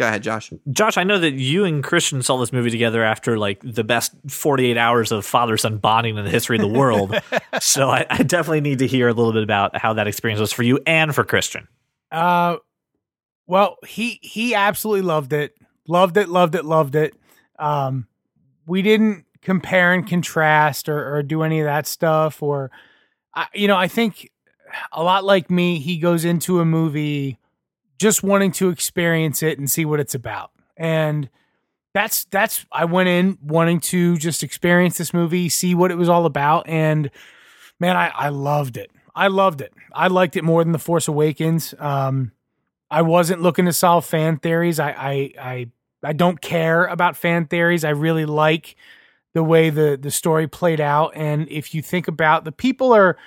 Go ahead, Josh. Josh, I know that you and Christian saw this movie together after like the best 48 hours of father son bonding in the history of the world. *laughs* so I, I, definitely need to hear a little bit about how that experience was for you and for Christian. Uh, well, he he absolutely loved it, loved it, loved it, loved it. Um, we didn't compare and contrast or, or do any of that stuff, or uh, you know, I think a lot like me, he goes into a movie just wanting to experience it and see what it's about. And that's that's I went in wanting to just experience this movie, see what it was all about, and man, I, I loved it. I loved it. I liked it more than The Force Awakens. Um, I wasn't looking to solve fan theories. I, I I I don't care about fan theories. I really like the way the the story played out. And if you think about the people are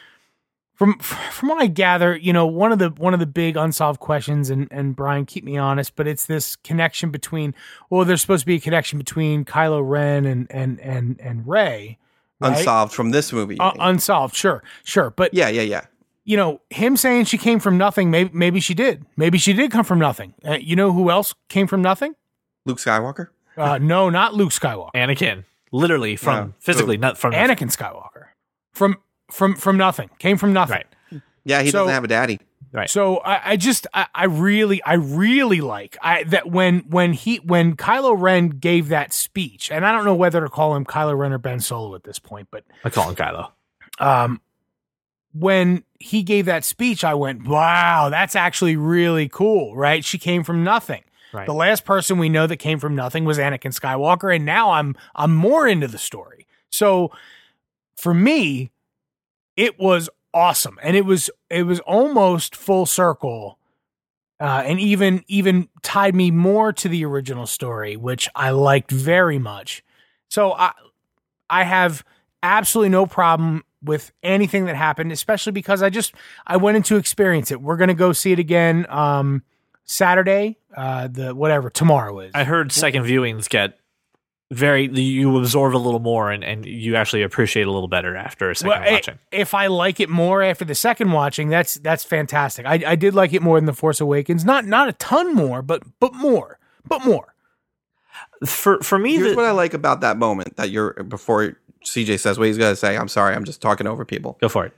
from from what I gather, you know, one of the one of the big unsolved questions, and and Brian, keep me honest, but it's this connection between. Well, there's supposed to be a connection between Kylo Ren and and and and Rey. Right? Unsolved from this movie. Uh, unsolved, sure, sure, but yeah, yeah, yeah. You know, him saying she came from nothing. Maybe maybe she did. Maybe she did come from nothing. Uh, you know who else came from nothing? Luke Skywalker. Uh, no, not Luke Skywalker. Anakin, literally from physically, not from Anakin Skywalker. From from from nothing. Came from nothing. Right. Yeah, he so, doesn't have a daddy. Right. So I, I just I, I, really I really like I that when when he when Kylo Ren gave that speech, and I don't know whether to call him Kylo Ren or Ben Solo at this point, but I call him Kylo. Um, when he gave that speech, I went, "Wow, that's actually really cool." Right? She came from nothing. Right. The last person we know that came from nothing was Anakin Skywalker, and now I'm I'm more into the story. So for me, it was awesome. And it was it was almost full circle uh, and even even tied me more to the original story which i liked very much. So i i have absolutely no problem with anything that happened especially because i just i went in to experience it. We're gonna go see it again um saturday uh the whatever tomorrow is. I heard second viewings get very you absorb a little more and, and you actually appreciate a little better after a second well, eh, watching. If I like it more after the second watching, that's that's fantastic. I, I did like it more than the Force Awakens. Not not a ton more, but but more, but more. For for me, here's the, what I like about that moment that you're before CJ says what he's gonna say. I'm sorry, I'm just talking over people. Go for it.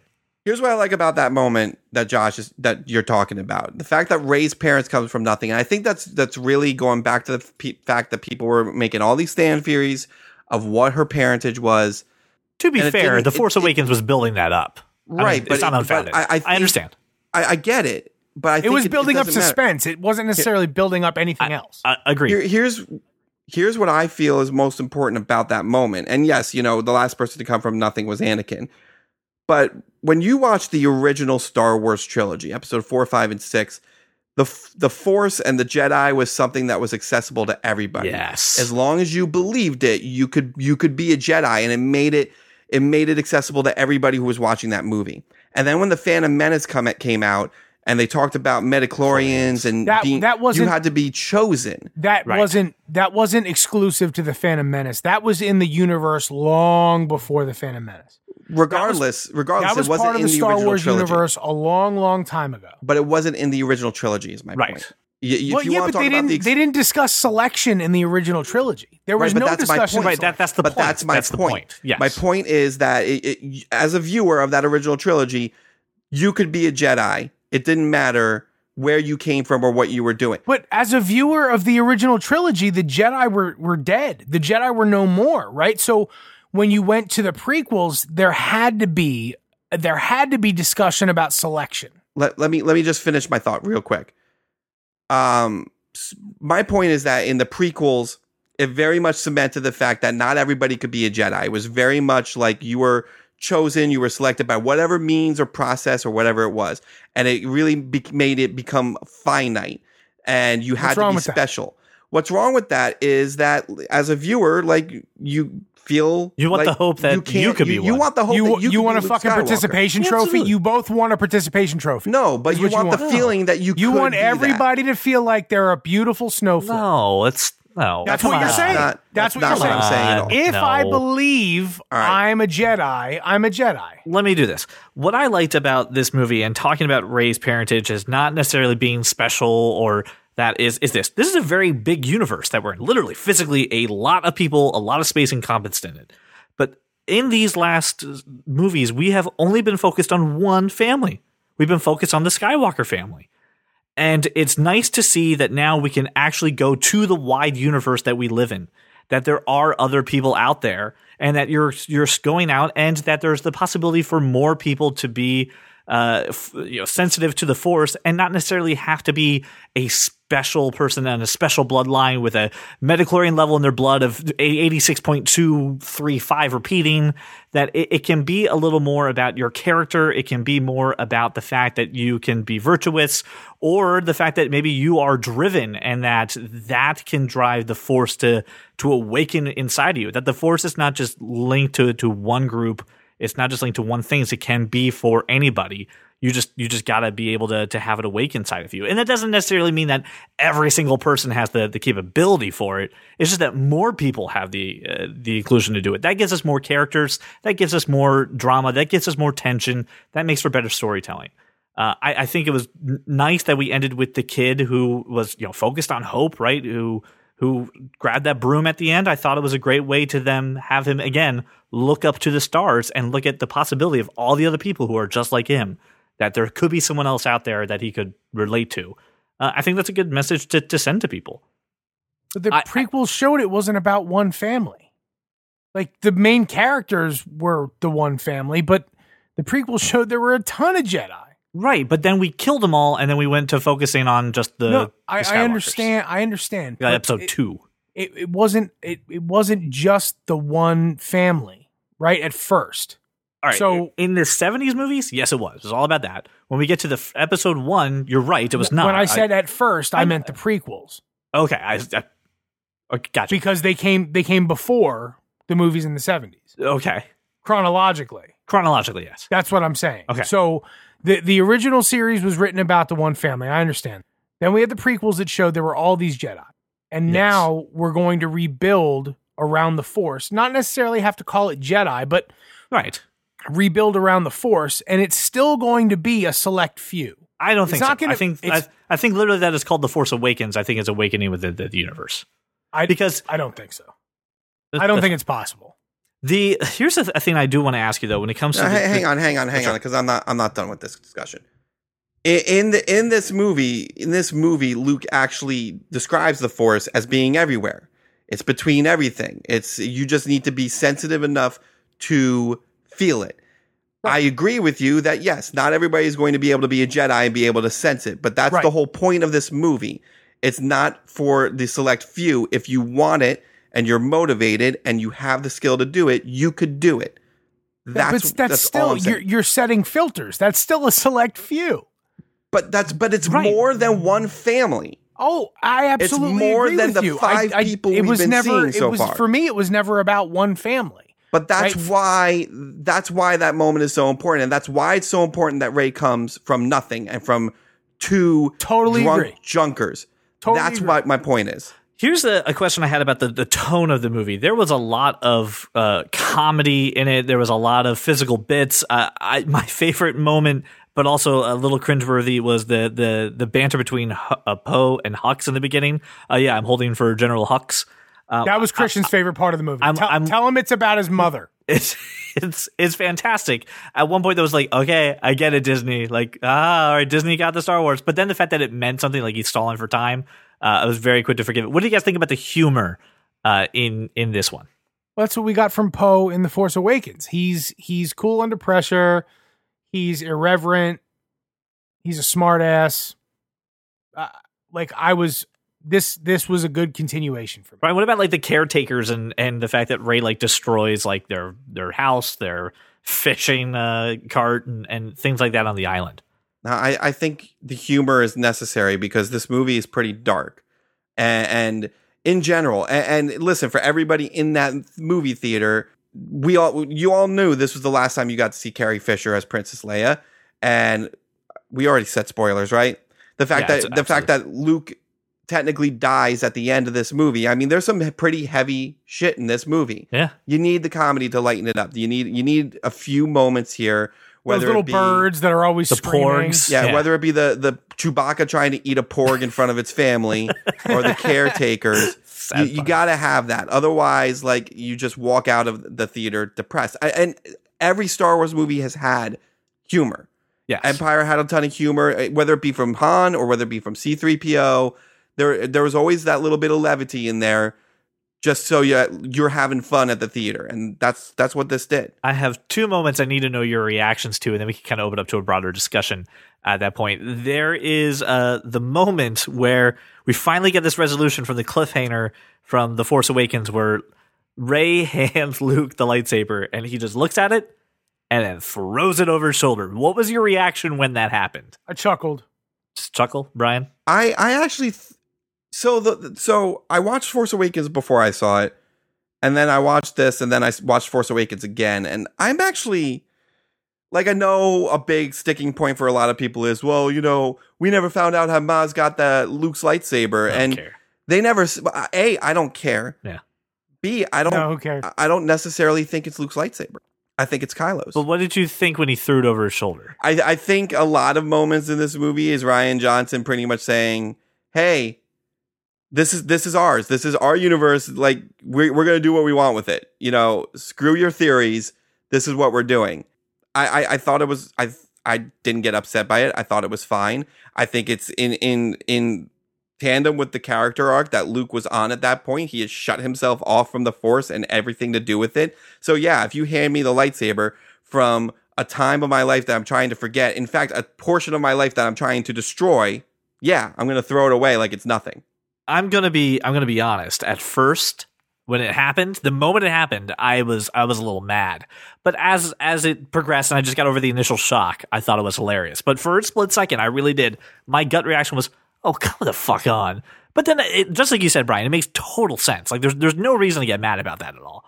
Here's what I like about that moment that Josh is that you're talking about. The fact that Rey's parents comes from nothing. And I think that's that's really going back to the pe- fact that people were making all these fan theories of what her parentage was. To be fair, The Force it, Awakens it, was building that up. Right, I mean, but it's not unfounded. I, I, I, understand. I, I, get it, but it was building up suspense. Matter. It wasn't necessarily building up anything else. I, agree. Here, here's here's what I feel is most important about that moment. And yes, you know, the last person to come from nothing was Anakin. But when you watch the original Star Wars trilogy, episode four, five, and six, the the Force and the Jedi was something that was accessible to everybody. Yes, as long as you believed it, you could you could be a Jedi, and it made it it made it accessible to everybody who was watching that movie. And then when the Phantom Menace come came out, and they talked about midichlorians and that, being, that wasn't, you had to be chosen. That right. wasn't that wasn't exclusive to the Phantom Menace. That was in the universe long before the Phantom Menace regardless, was, regardless, that was it wasn't part of the, the Star Wars trilogy. universe a long, long time ago. But it wasn't in the original trilogy. Is my right. point. You, well, yeah, but they didn't. The ex- they didn't discuss selection in the original trilogy. There was right, no discussion. Right, that, that's the but point. that's my that's point. point. Yes. My point is that it, it, as a viewer of that original trilogy, you could be a Jedi. It didn't matter where you came from or what you were doing. But as a viewer of the original trilogy, the Jedi were were dead. The Jedi were no more. Right. So when you went to the prequels, there had to be there had to be discussion about selection. Let, let me let me just finish my thought real quick. Um, my point is that in the prequels, it very much cemented the fact that not everybody could be a Jedi. It was very much like you were chosen, you were selected by whatever means or process or whatever it was, and it really be- made it become finite, and you had to be special. What's wrong with that is that as a viewer, like you feel You want like the hope that you can't- could be You, you one. want the hope You that you, you could want a be Luke fucking Skywalker. participation Yeah, trophy? absolutely. You both want a participation trophy. No, but you what you want the want. feeling that you You could want be that. everybody to feel like they're a beautiful snowflake. No, it's no. That's what you're saying. Not- That's that's what not you're what I'm saying. If No. I believe All right. I'm a Jedi, I'm a Jedi. let me do this. What I liked about this movie and talking about Rey's parentage as not necessarily being special or that is is this. This is a very big universe that we're in. Literally, physically, a lot of people, a lot of space encompassed in it. But in these last uh, movies, we have only been focused on one family. We've been focused on the Skywalker family. And it's nice to see that now we can actually go to the wide universe that we live in, that there are other people out there, and that you're you're going out, and that there's the possibility for more people to be uh, f- you know, sensitive to the Force, and not necessarily have to be a special person and a special bloodline with a metachlorine level in their blood of eighty six point two three five repeating. That it, it can be a little more about your character. It can be more about the fact that you can be virtuous, or the fact that maybe you are driven, and that that can drive the Force to to awaken inside of you. That the Force is not just linked to to one group it's not just linked to one thing. It can be for anybody. You just you just gotta be able to to have it awake inside of you, and that doesn't necessarily mean that every single person has the the capability for it. It's just that more people have the uh, the inclusion to do it. That gives us more characters. That gives us more drama. That gives us more tension. That makes for better storytelling. Uh, I, I think it was nice that we ended with the kid who was you know focused on hope, right? Who who grabbed that broom at the end. I thought it was a great way to them have him again look up to the stars and look at the possibility of all the other people who are just like him. That there could be someone else out there that he could relate to. Uh, I think that's a good message to, to send to people. But the I- prequels showed it wasn't about one family. Like the main characters were the one family, but the prequels showed there were a ton of Jedi. Right, but then we killed them all, and then we went to focusing on just the. no, I, the I understand. I understand. Yeah, episode it, two. It, it wasn't. It, it wasn't just the one family, right? At first, All right. So- in the '70s movies, yes, it was. It was all about that. When we get to the f- episode one, you're right. It was not. When I said at first, I, I- meant the prequels okay, I, I okay, gotcha. because they came. They came before the movies in the seventies okay, chronologically. chronologically, yes. That's what I'm saying. Okay. So the the original series was written about the one family. I understand. Then we had the prequels that showed there were all these Jedi. And Yes. now we're going to rebuild around the Force. Not necessarily have to call it Jedi, but Right. rebuild around the Force. And it's still going to be a select few. I don't It's think not so. gonna- I think I, I think literally that is called the Force Awakens. I think it's awakening with the, the, the universe I because I don't think so. I don't think it's possible. The here's a, th- a thing I do want to ask you though when it comes to the, hang, hang on, hang on, hang on, because I'm not I'm not done with this discussion. In, in the in this movie, in this movie, Luke actually describes the Force as being everywhere. It's between everything. It's you just need to be sensitive enough to feel it. I agree with you that yes, not everybody is going to be able to be a Jedi and be able to sense it, but that's Right. the whole point of this movie. It's not for the select few. If you want it and you're motivated and you have the skill to do it, you could do it. That's but that's, all still you're you're setting filters. That's still a select few. But that's but it's Right. more than one family. Oh, I absolutely more agree than with the you. five I, I, people it we've was been never, it so was, far. For me, it was never about one family. But that's Right. why that's why that moment is so important, and that's why it's so important that Rey comes from nothing and from two Totally drunk agree. junkers. Totally that's agree. what my point is. Here's a, a question I had about the, the tone of the movie. There was a lot of uh, comedy in it. There was a lot of physical bits. Uh, I, my favorite moment, but also a little cringeworthy, was the the the banter between H- uh, Poe and Hux in the beginning. Uh, yeah, I'm holding for General Hux. Uh, That was Christian's favorite part of the movie. I'm- tell, I'm- tell him it's about his mother. *laughs* it's it's it's fantastic. At one point, there was like, okay, I get it, Disney. Like, ah, all right, Disney got the Star Wars. But then the fact that it meant something, like he's stalling for time, uh, I was very quick to forgive it. What do you guys think about the humor uh, in in this one? Well, that's what we got from Poe in The Force Awakens. He's he's cool under pressure. He's irreverent. He's a smartass. Uh, like I was this this was a good continuation for me. Right. What about like the caretakers and and the fact that Rey like destroys like their their house, their fishing uh, cart, and, and things like that on the island? Now, I, I think the humor is necessary because this movie is pretty dark. and, and in general. And, and listen, for everybody in that movie theater, we all you all knew this was the last time you got to see Carrie Fisher as Princess Leia, and we already said spoilers, right? The fact Yeah, that the fact that Luke technically dies at the end of this movie. I mean, there's some pretty heavy shit in this movie. Yeah. You need the comedy to lighten it up. You need you need a few moments here. Whether Those little it be, birds that are always The screaming. porgs. yeah, Yeah. whether it be the the Chewbacca trying to eat a porg in front of its family *laughs* or the caretakers, you, you got to have that. Otherwise, like you just walk out of the theater depressed. I, and every Star Wars movie has had humor. Yes. Empire had a ton of humor, eh, whether it be from Han or whether it be from C3PO. There, there was always that little bit of levity in there, just so you you're having fun at the theater, and that's that's what this did. I have two moments I need to know your reactions to, and then we can kind of open up to a broader discussion at that point. There is uh, the moment where we finally get this resolution from the cliffhanger from The Force Awakens where Rey *laughs* hands Luke the lightsaber and he just looks at it and then throws it over his shoulder. What was your reaction when that happened? I chuckled. Just chuckle, Brian? I I actually th- so the so I watched Force Awakens before I saw it, and then I watched this, and then I watched Force Awakens again, and I'm actually like I know a big sticking point for a lot of people is well, you know, we never found out how Maz got the Luke's lightsaber, I don't and care. they never. Uh, a, I don't care. Yeah. B, I don't. No, who cares? I don't necessarily think it's Luke's lightsaber. I think it's Kylo's. But what did you think when he threw it over his shoulder? I, I think a lot of moments in this movie is Rian Johnson pretty much saying, "Hey, this is this is ours. This is our universe. Like we're we're gonna do what we want with it. You know, screw your theories. This is what we're doing." I I, I thought it was I I didn't get upset by it. I thought it was fine. I think it's in in in tandem with the character arc that Luke was on at that point. He has shut himself off from the Force and everything to do with it. So yeah, if you hand me the lightsaber from a time of my life that I'm trying to forget, in fact, a portion of my life that I'm trying to destroy, yeah, I'm to throw it away like it's nothing. I'm gonna be I'm gonna be honest. At first, when it happened, the moment it happened, I was I was a little mad. But as as it progressed and I just got over the initial shock, I thought it was hilarious. But for a split second, I really did. My gut reaction was, "Oh, come the fuck on!" But then, it, just like you said, Brian, it makes total sense. Like there's there's no reason to get mad about that at all.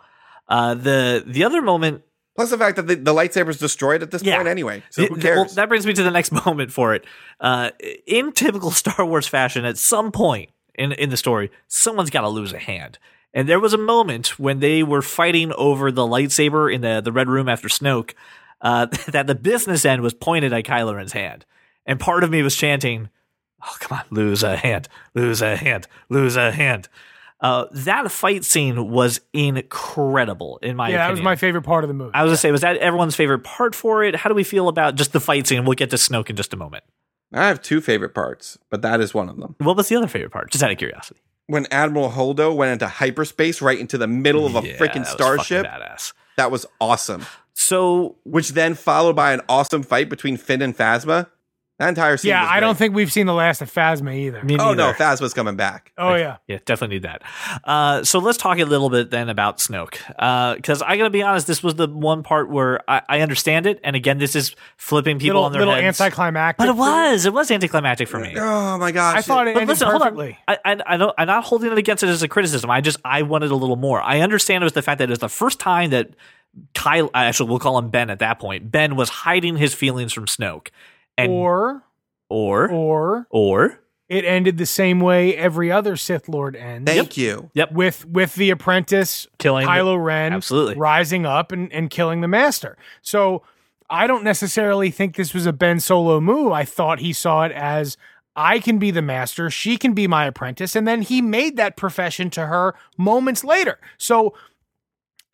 Uh, the the other moment Plus the fact that the, the lightsaber's destroyed at this Yeah. point anyway. So who cares? well, that brings me to the next *laughs* moment for it. Uh, in typical Star Wars fashion, at some point in in the story, someone's got to lose a hand. And there was a moment when they were fighting over the lightsaber in the, the red room after Snoke, uh, *laughs* that the business end was pointed at Kylo Ren's hand. And part of me was chanting, Oh, come on, lose a hand, lose a hand, lose a hand. Uh, that fight scene was incredible, in my yeah, that was my favorite part of the movie. I was gonna say, was that everyone's favorite part for it? How do we feel about just the fight scene? We'll get to Snoke in just a moment. I have two favorite parts, but that is one of them. What was the other favorite part? Just out of curiosity. When Admiral Holdo went into hyperspace right into the middle of a Yeah, freaking that was starship, badass. that was awesome. So Which then followed by an awesome fight between Finn and Phasma. That entire scene. yeah, was I don't think we've seen the last of Phasma either. me Oh no. Phasma's coming back. oh yeah, Yeah, definitely need that. Uh, so let's talk a little bit then about Snoke, because I gotta be honest, this was the one part where I, I understand it, and again, this is flipping people little on their little heads. anticlimactic. but it was, it was anticlimactic for me. Oh my gosh! I thought it But ended listen, hold on. I, I, I don't, I'm not holding it against it as a criticism. I just, I wanted a little more. I understand it was the fact that it was the first time that Kyle, actually, we'll call him Ben at that point. Ben was hiding his feelings from Snoke, and Or or or or it ended the same way every other Sith Lord ends. Thank you. Yep. With with the apprentice killing Kylo Ren Absolutely. rising up and, and killing the master. So I don't necessarily think this was a Ben Solo move. I thought he saw it as I can be the master, she can be my apprentice, and then he made that profession to her moments later. So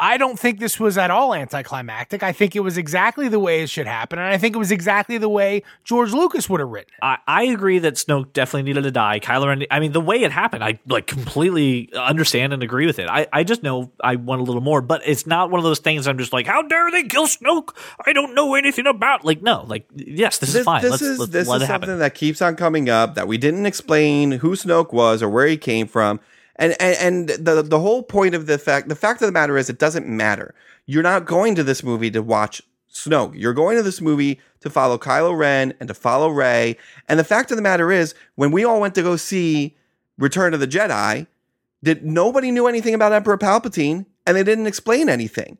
I don't think this was at all anticlimactic. I think it was exactly the way it should happen, and I think it was exactly the way George Lucas would have written it. I, I agree that Snoke definitely needed to die. Kylo Ren, I mean, the way it happened, I like completely understand and agree with it. I, I just know I want a little more, but it's not one of those things I'm just like, how dare they kill Snoke? I don't know anything about. Like, no, like, yes, this, is fine. This let's is let's this let is it happen. something that keeps on coming up that we didn't explain who Snoke was or where he came from. And, and and the the whole point of the fact the fact of the matter is it doesn't matter. You're not going to this movie to watch Snoke. You're going to this movie to follow Kylo Ren and to follow Rey. And the fact of the matter is, when we all went to go see Return of the Jedi, that nobody knew anything about Emperor Palpatine and they didn't explain anything.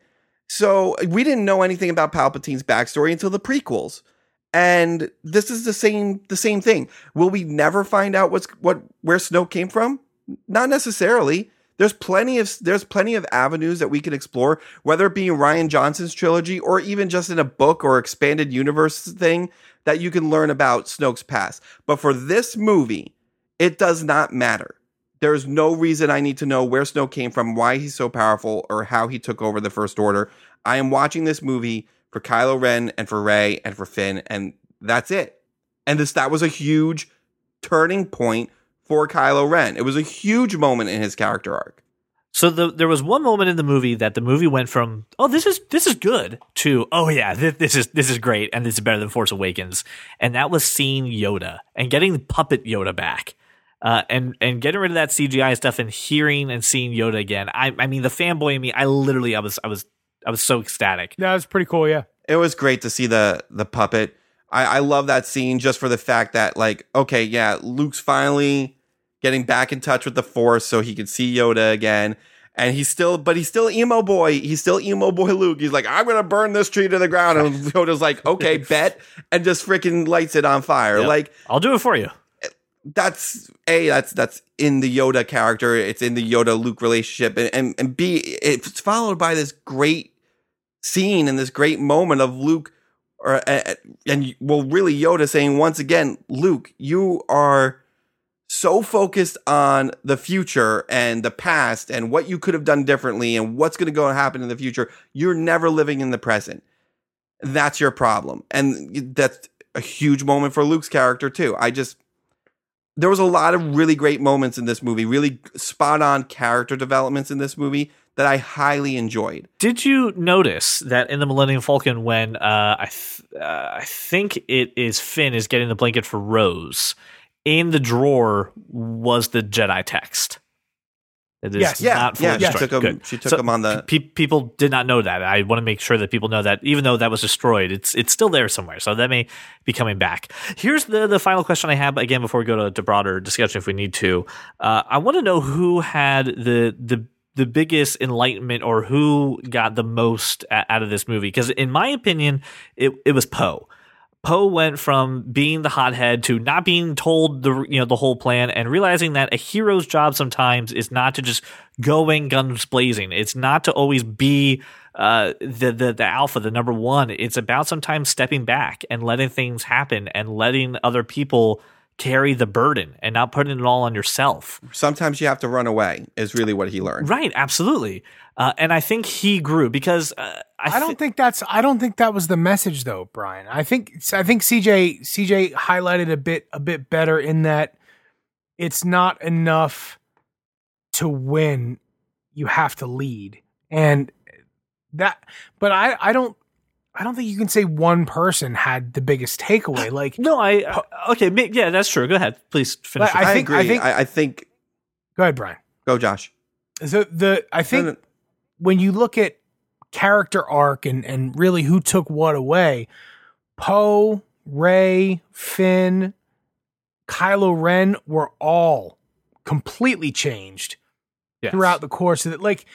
So we didn't know anything about Palpatine's backstory until the prequels. And this is the same the same thing. Will we never find out what's what where Snoke came from? Not necessarily. There's plenty of there's plenty of avenues that we can explore, whether it be in Rian Johnson's trilogy or even just in a book or expanded universe thing that you can learn about Snoke's past. But for this movie, it does not matter. There's no reason I need to know where Snoke came from, why he's so powerful, or how he took over the First Order. I am watching this movie for Kylo Ren and for Rey and for Finn, and that's it. And this that was a huge turning point for Kylo Ren. It was a huge moment in his character arc. So the, there was one moment in the movie that the movie went from oh this is this is good to oh yeah this, this is this is great and this is better than Force Awakens and that was seeing Yoda and getting the puppet Yoda back uh, and and getting rid of that CGI stuff and hearing and seeing Yoda again I I mean the fanboy in me I literally I was I was I was so ecstatic That was pretty cool. Yeah. It was great to see the the puppet. I, I love that scene just for the fact that like okay yeah Luke's finally getting back in touch with the Force so he can see Yoda again. And he's still, but he's still emo boy. He's still emo boy Luke. He's like, I'm gonna burn this tree to the ground. And *laughs* Yoda's like, okay, *laughs* bet, and just freaking lights it on fire. Yep. Like I'll do it for you that's a that's that's in the Yoda character. It's in the Yoda Luke relationship, and and, and b it's followed by this great scene and this great moment of Luke, or and well, really Yoda saying once again, Luke, you are so focused on the future and the past and what you could have done differently and what's going to go and happen in the future. You're never living in the present. That's your problem, and that's a huge moment for Luke's character too. I just there was a lot of really great moments in this movie, really spot on character developments in this movie that I highly enjoyed. Did you notice that in the Millennium Falcon, when uh, I th- uh, I think it is Finn is getting the blanket for Rose, in the drawer was the Jedi text. It is Yes. Yeah, not fully yeah, she destroyed. took 'em- Good. she took 'em on the- Pe- people did not know that. I want to make sure that people know that, even though that was destroyed, it's it's still there somewhere. So that may be coming back. Here's the the final question I have again before we go to, to broader discussion, if we need to. Uh, I want to know who had the the the biggest enlightenment or who got the most out of this movie. Because in my opinion it, it was poe. Poe went from being the hothead to not being told the you know the whole plan and realizing that a hero's job sometimes is not to just go in guns blazing. It's not to always be uh, the, the the alpha the number one. It's about sometimes stepping back and letting things happen and letting other people carry the burden and not putting it all on yourself Sometimes you have to run away. Is really what he learned. Right, absolutely. Uh, and I think he grew because uh, I, I don't think that's I don't think that was the message though, Brian. I think I think CJ CJ highlighted a bit a bit better in that it's not enough to win, you have to lead. And that but I I don't I don't think you can say one person had the biggest takeaway. *sighs* Like no, I uh, okay, yeah, that's true. Go ahead, please finish. But it. I I, think- agree. I think- I, I think. go ahead, Brian. Go, Josh. So the I think No, no. when you look at character arc and and really who took what away, Poe, Rey, Finn, Kylo Ren were all completely changed Yes. throughout the course of it. Like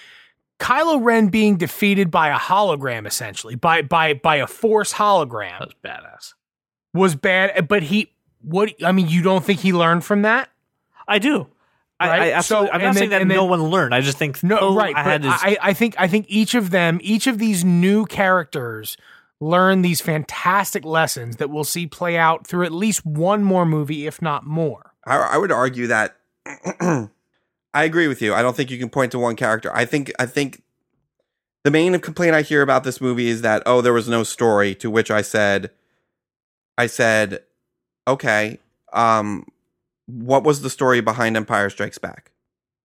Kylo Ren being defeated by a hologram, essentially by by by a Force hologram, that was badass. was bad. But he, what I mean, you don't think he learned from that? I do. I, Right? I absolutely. So, I'm not and saying then- that no then- one learned. I just think No, oh, right. I but had. I, I think I think each of them, each of these new characters, learn these fantastic lessons that we'll see play out through at least one more movie, if not more. I, I would argue that *clears throat* I agree with you. I don't think you can point to one character. I think I think the main complaint I hear about this movie is that oh there was no story. To which I said, I said, okay, um, what was the story behind Empire Strikes Back?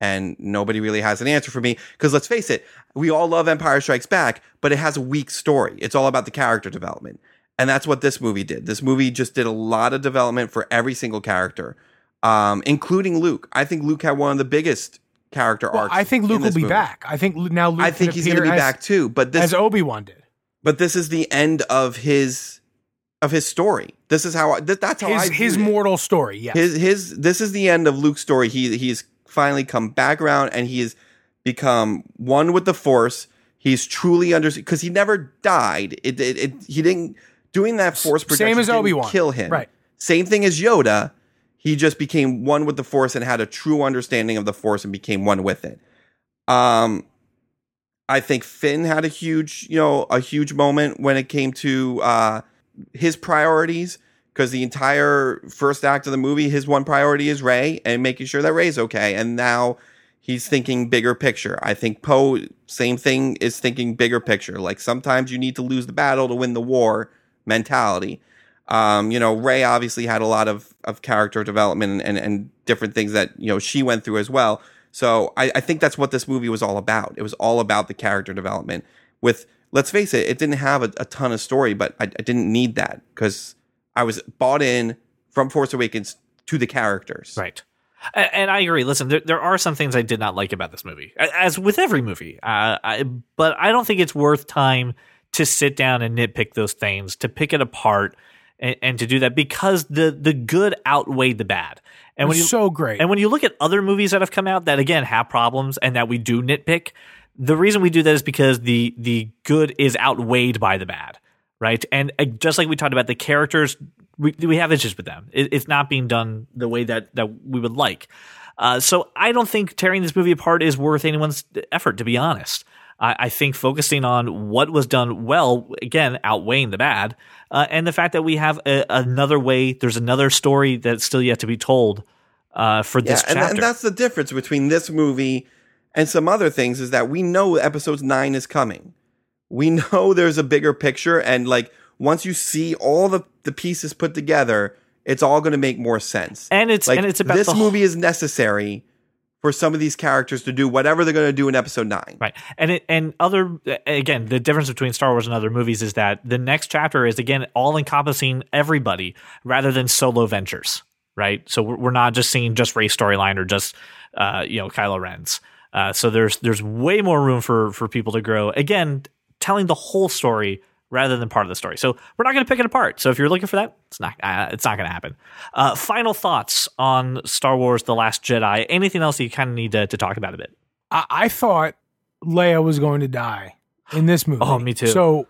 And nobody really has an answer for me because let's face it, we all love Empire Strikes Back, but it has a weak story. It's all about the character development. And that's what this movie did. This movie just did a lot of development for every single character, um, including Luke. I think Luke had one of the biggest character Well, arcs. I think in Luke will be movie. back. I think now Luke I think he's going to be as- back too. But this, as Obi Wan did. but this is the end of his of his story. This is how I, th- that's how his I his it. mortal story. Yeah, his his this is the end of Luke's story. He he's finally come back around and he has become one with the Force. He's truly under because he never died. It, it, it he didn't doing that Force projection Same as Obi-Wan. kill him. Right. Same thing as Yoda. He just became one with the Force and had a true understanding of the Force and became one with it. Um, I think Finn had a huge, you know, a huge moment when it came to uh, his priorities because the entire first act of the movie, his one priority is Rey and making sure that Rey's okay. And now he's thinking bigger picture. I think Poe, same thing, is thinking bigger picture. Like sometimes you need to lose the battle to win the war mentality. Um, you know, Rey obviously had a lot of, of character development and, and, and different things that, you know, she went through as well. So I, I think that's what this movie was all about. It was all about the character development. With let's face it, it didn't have a, a ton of story, but I, I didn't need that because I was bought in from Force Awakens to the characters. Right. And I agree. Listen, there, there are some things I did not like about this movie, as with every movie. Uh, I, but I don't think it's worth time to sit down and nitpick those things, to pick it apart, and, and to do that because the the good outweighed the bad. And when you so great. and when you look at other movies that have come out that again have problems and that we do nitpick, the reason we do that is because the the good is outweighed by the bad, right? And uh, just like we talked about, the characters we we have issues with them. It, it's not being done the way that that we would like. Uh, so I don't think tearing this movie apart is worth anyone's effort, to be honest. I, I think focusing on what was done well, again, outweighing the bad, uh, and the fact that we have a, another way, there's another story that's still yet to be told uh, for Yeah, this and, chapter. and that's the difference between this movie and some other things is that we know episodes nine is coming. We *laughs* know there's a bigger picture, and like once you see all the, the pieces put together, it's all going to make more sense. and it's like and it's about this movie is necessary for some of these characters to do whatever they're going to do in episode nine. Right. And it and other again, the difference between Star Wars and other movies is that the next chapter is again all encompassing everybody rather than solo ventures. Right. So we're we're not just seeing just Rey's storyline or just uh, you know Kylo Ren's. Uh, so there's there's way more room for for people to grow. Again, telling the whole story rather than part of the story. So we're not going to pick it apart. So if you're looking for that, it's not uh, it's not going to happen. Uh, final thoughts on Star Wars: The Last Jedi. Anything else you kind of need to, to talk about a bit? I, I thought Leia was going to die in this movie. Oh, me too. So,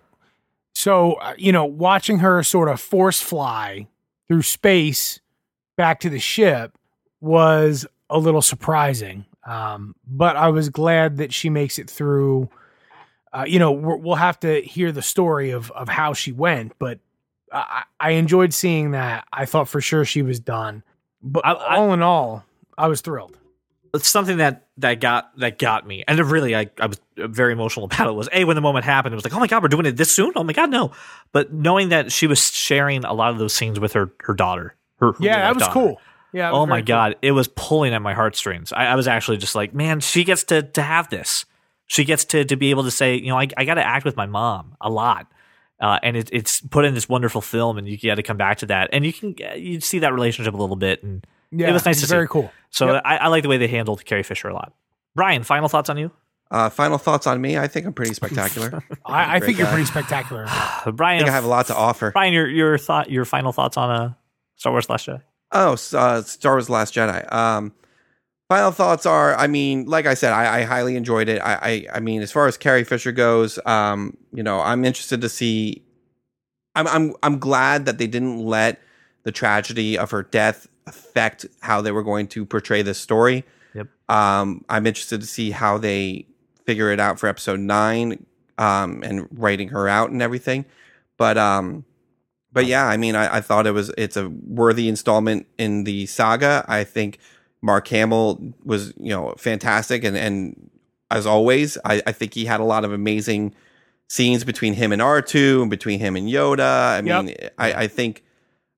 so uh, you know, watching her sort of force fly through space back to the ship was a little surprising. Um, but I was glad that she makes it through. Uh, you know, we're, we'll have to hear the story of of how she went, but I, I enjoyed seeing that. I thought for sure she was done. But I- I- all in all, I was thrilled. it's something that that got that got me and it really I, I was very emotional *laughs* about it was a when the moment happened it was like oh my god we're doing it this soon oh my god no but knowing that she was sharing a lot of those scenes with her her daughter her, her Yeah, that was daughter. cool. Yeah. was oh my cool. god it was pulling at my heartstrings I, I was actually just like man she gets to to have this she gets to to be able to say you know i, I got to act with my mom a lot uh, and it, it's put in this wonderful film and you got to come back to that and you can you see that relationship a little bit and Yeah, it was nice it's to see. very cool. so Yep. I, I like the way they handled carrie fisher a lot brian final thoughts on you Uh, final thoughts on me? I think I'm pretty spectacular. *laughs* *laughs* I, I Great think you're pretty spectacular. *sighs* Uh, I Brian, think I have a lot to offer. Brian, your your thought, your final thoughts on uh, Star Wars: Last Jedi. Oh, uh, Star Wars: Last Jedi. Um, final thoughts are, I mean, like I said, I, I highly enjoyed it. I, I, I mean, as far as Carrie Fisher goes, um, you know, I'm interested to see. I'm, I'm, I'm glad that they didn't let the tragedy of her death affect how they were going to portray this story. Yep. Um, I'm interested to see how they figure it out for Episode Nine, um, and writing her out and everything. But um, but yeah, I mean, I, I thought it was it's a worthy installment in the saga. I think Mark Hamill was you know fantastic, and and as always, I, I think he had a lot of amazing scenes between him and R two and between him and Yoda. I Yep. mean, I, I think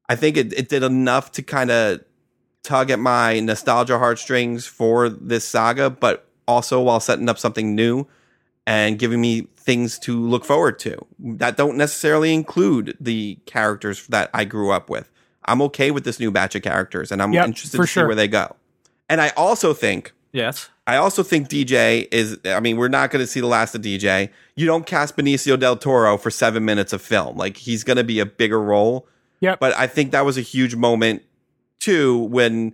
I think it, it did enough to kind of tug at my nostalgia heartstrings for this saga, but also while setting up something new and giving me things to look forward to that don't necessarily include the characters that I grew up with. I'm okay with this new batch of characters and I'm Yep, interested to see where they go. And I also think Yes. I also think DJ is. I mean, we're not going to see the last of DJ. You don't cast Benicio del Toro for seven minutes of film. Like he's going to be a bigger role. Yeah. But I think that was a huge moment too when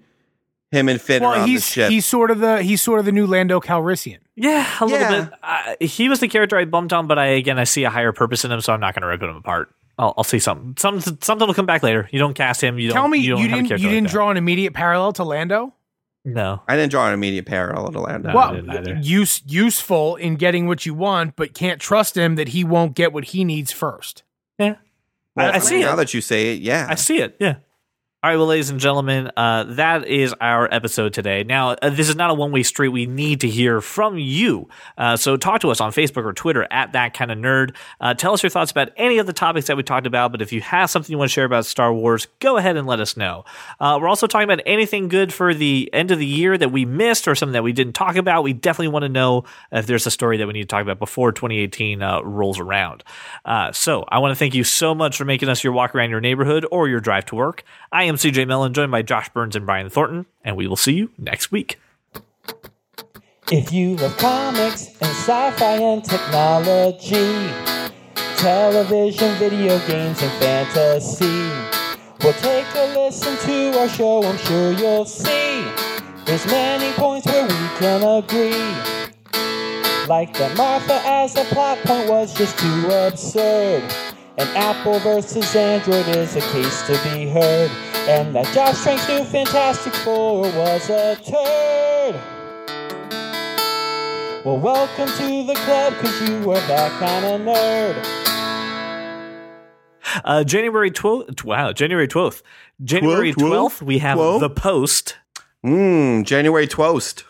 him and Finn are well, on he's the ship. he's sort of the he's sort of the new Lando Calrissian. Yeah, a little Yeah. bit. Uh, he was the character I bumped on, but I again I see a higher purpose in him, so I'm not going to rip him apart. I'll, I'll see something. Something something will come back later. You don't cast him. You don't. Tell me, you, you, don't have didn't character you like didn't that. draw an immediate parallel to Lando? No. I didn't draw an immediate parallel to Lando. No. well, didn't use useful in getting what you want, but can't trust him that he won't get what he needs first. Yeah. Well, I, I see now it. that you say it, yeah. I see it. Yeah. All right, well, ladies and gentlemen, uh, that is our episode today. Now, uh, this is not a one way street. We need to hear from you. Uh, so talk to us on Facebook or Twitter at that kind of nerd. Uh, tell us your thoughts about any of the topics that we talked about. But if you have something you want to share about Star Wars, go ahead and let us know. Uh, we're also talking about anything good for the end of the year that we missed or something that we didn't talk about. We definitely want to know if there's a story that we need to talk about before 2018 uh, rolls around. So I want to thank you so much for making us your walk around your neighborhood or your drive to work. I am CJ Mellon, joined by Josh Burns and Brian Thornton, and we will see you next week. If you love comics and sci-fi and technology, television, video games, and fantasy, well, take a listen to our show. I'm sure you'll see there's many points where we can agree. Like that Martha as a plot point was just too absurd. And Apple versus Android is a case to be heard. And that Josh Trank's new Fantastic Four was a turd. Well, welcome to the club, cause you are that kind of nerd. Uh, January 12th, wow, January 12th. January 12th? 12th, we have Twelve? The Post. Mmm, January Toast.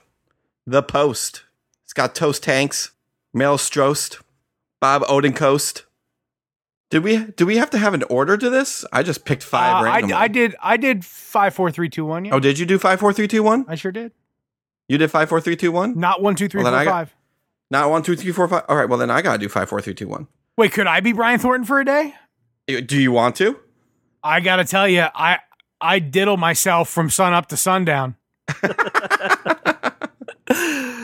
The Post. It's got Toast Tanks, Mel Strost, Bob Odenkirk. Did we do we have to have an order to this? I just picked five Uh, I, randomly. I did I did five four three two one. Yeah, Oh, did you do five, four, three, two, one? I sure did. You did five, four, three, two, one. Not one two three Well, four I got- five. Not one, two, three, four, five. All right, well then I gotta do five, four, three, two, one. Wait, could I be Brian Thornton for a day? Do you want to? I gotta tell you, I I diddle myself from sun up to sundown. *laughs*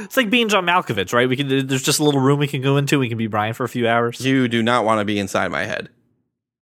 It's like being John Malkovich, right? We can. There's just a little room we can go into. We can be Brian for a few hours. You do not want to be inside my head.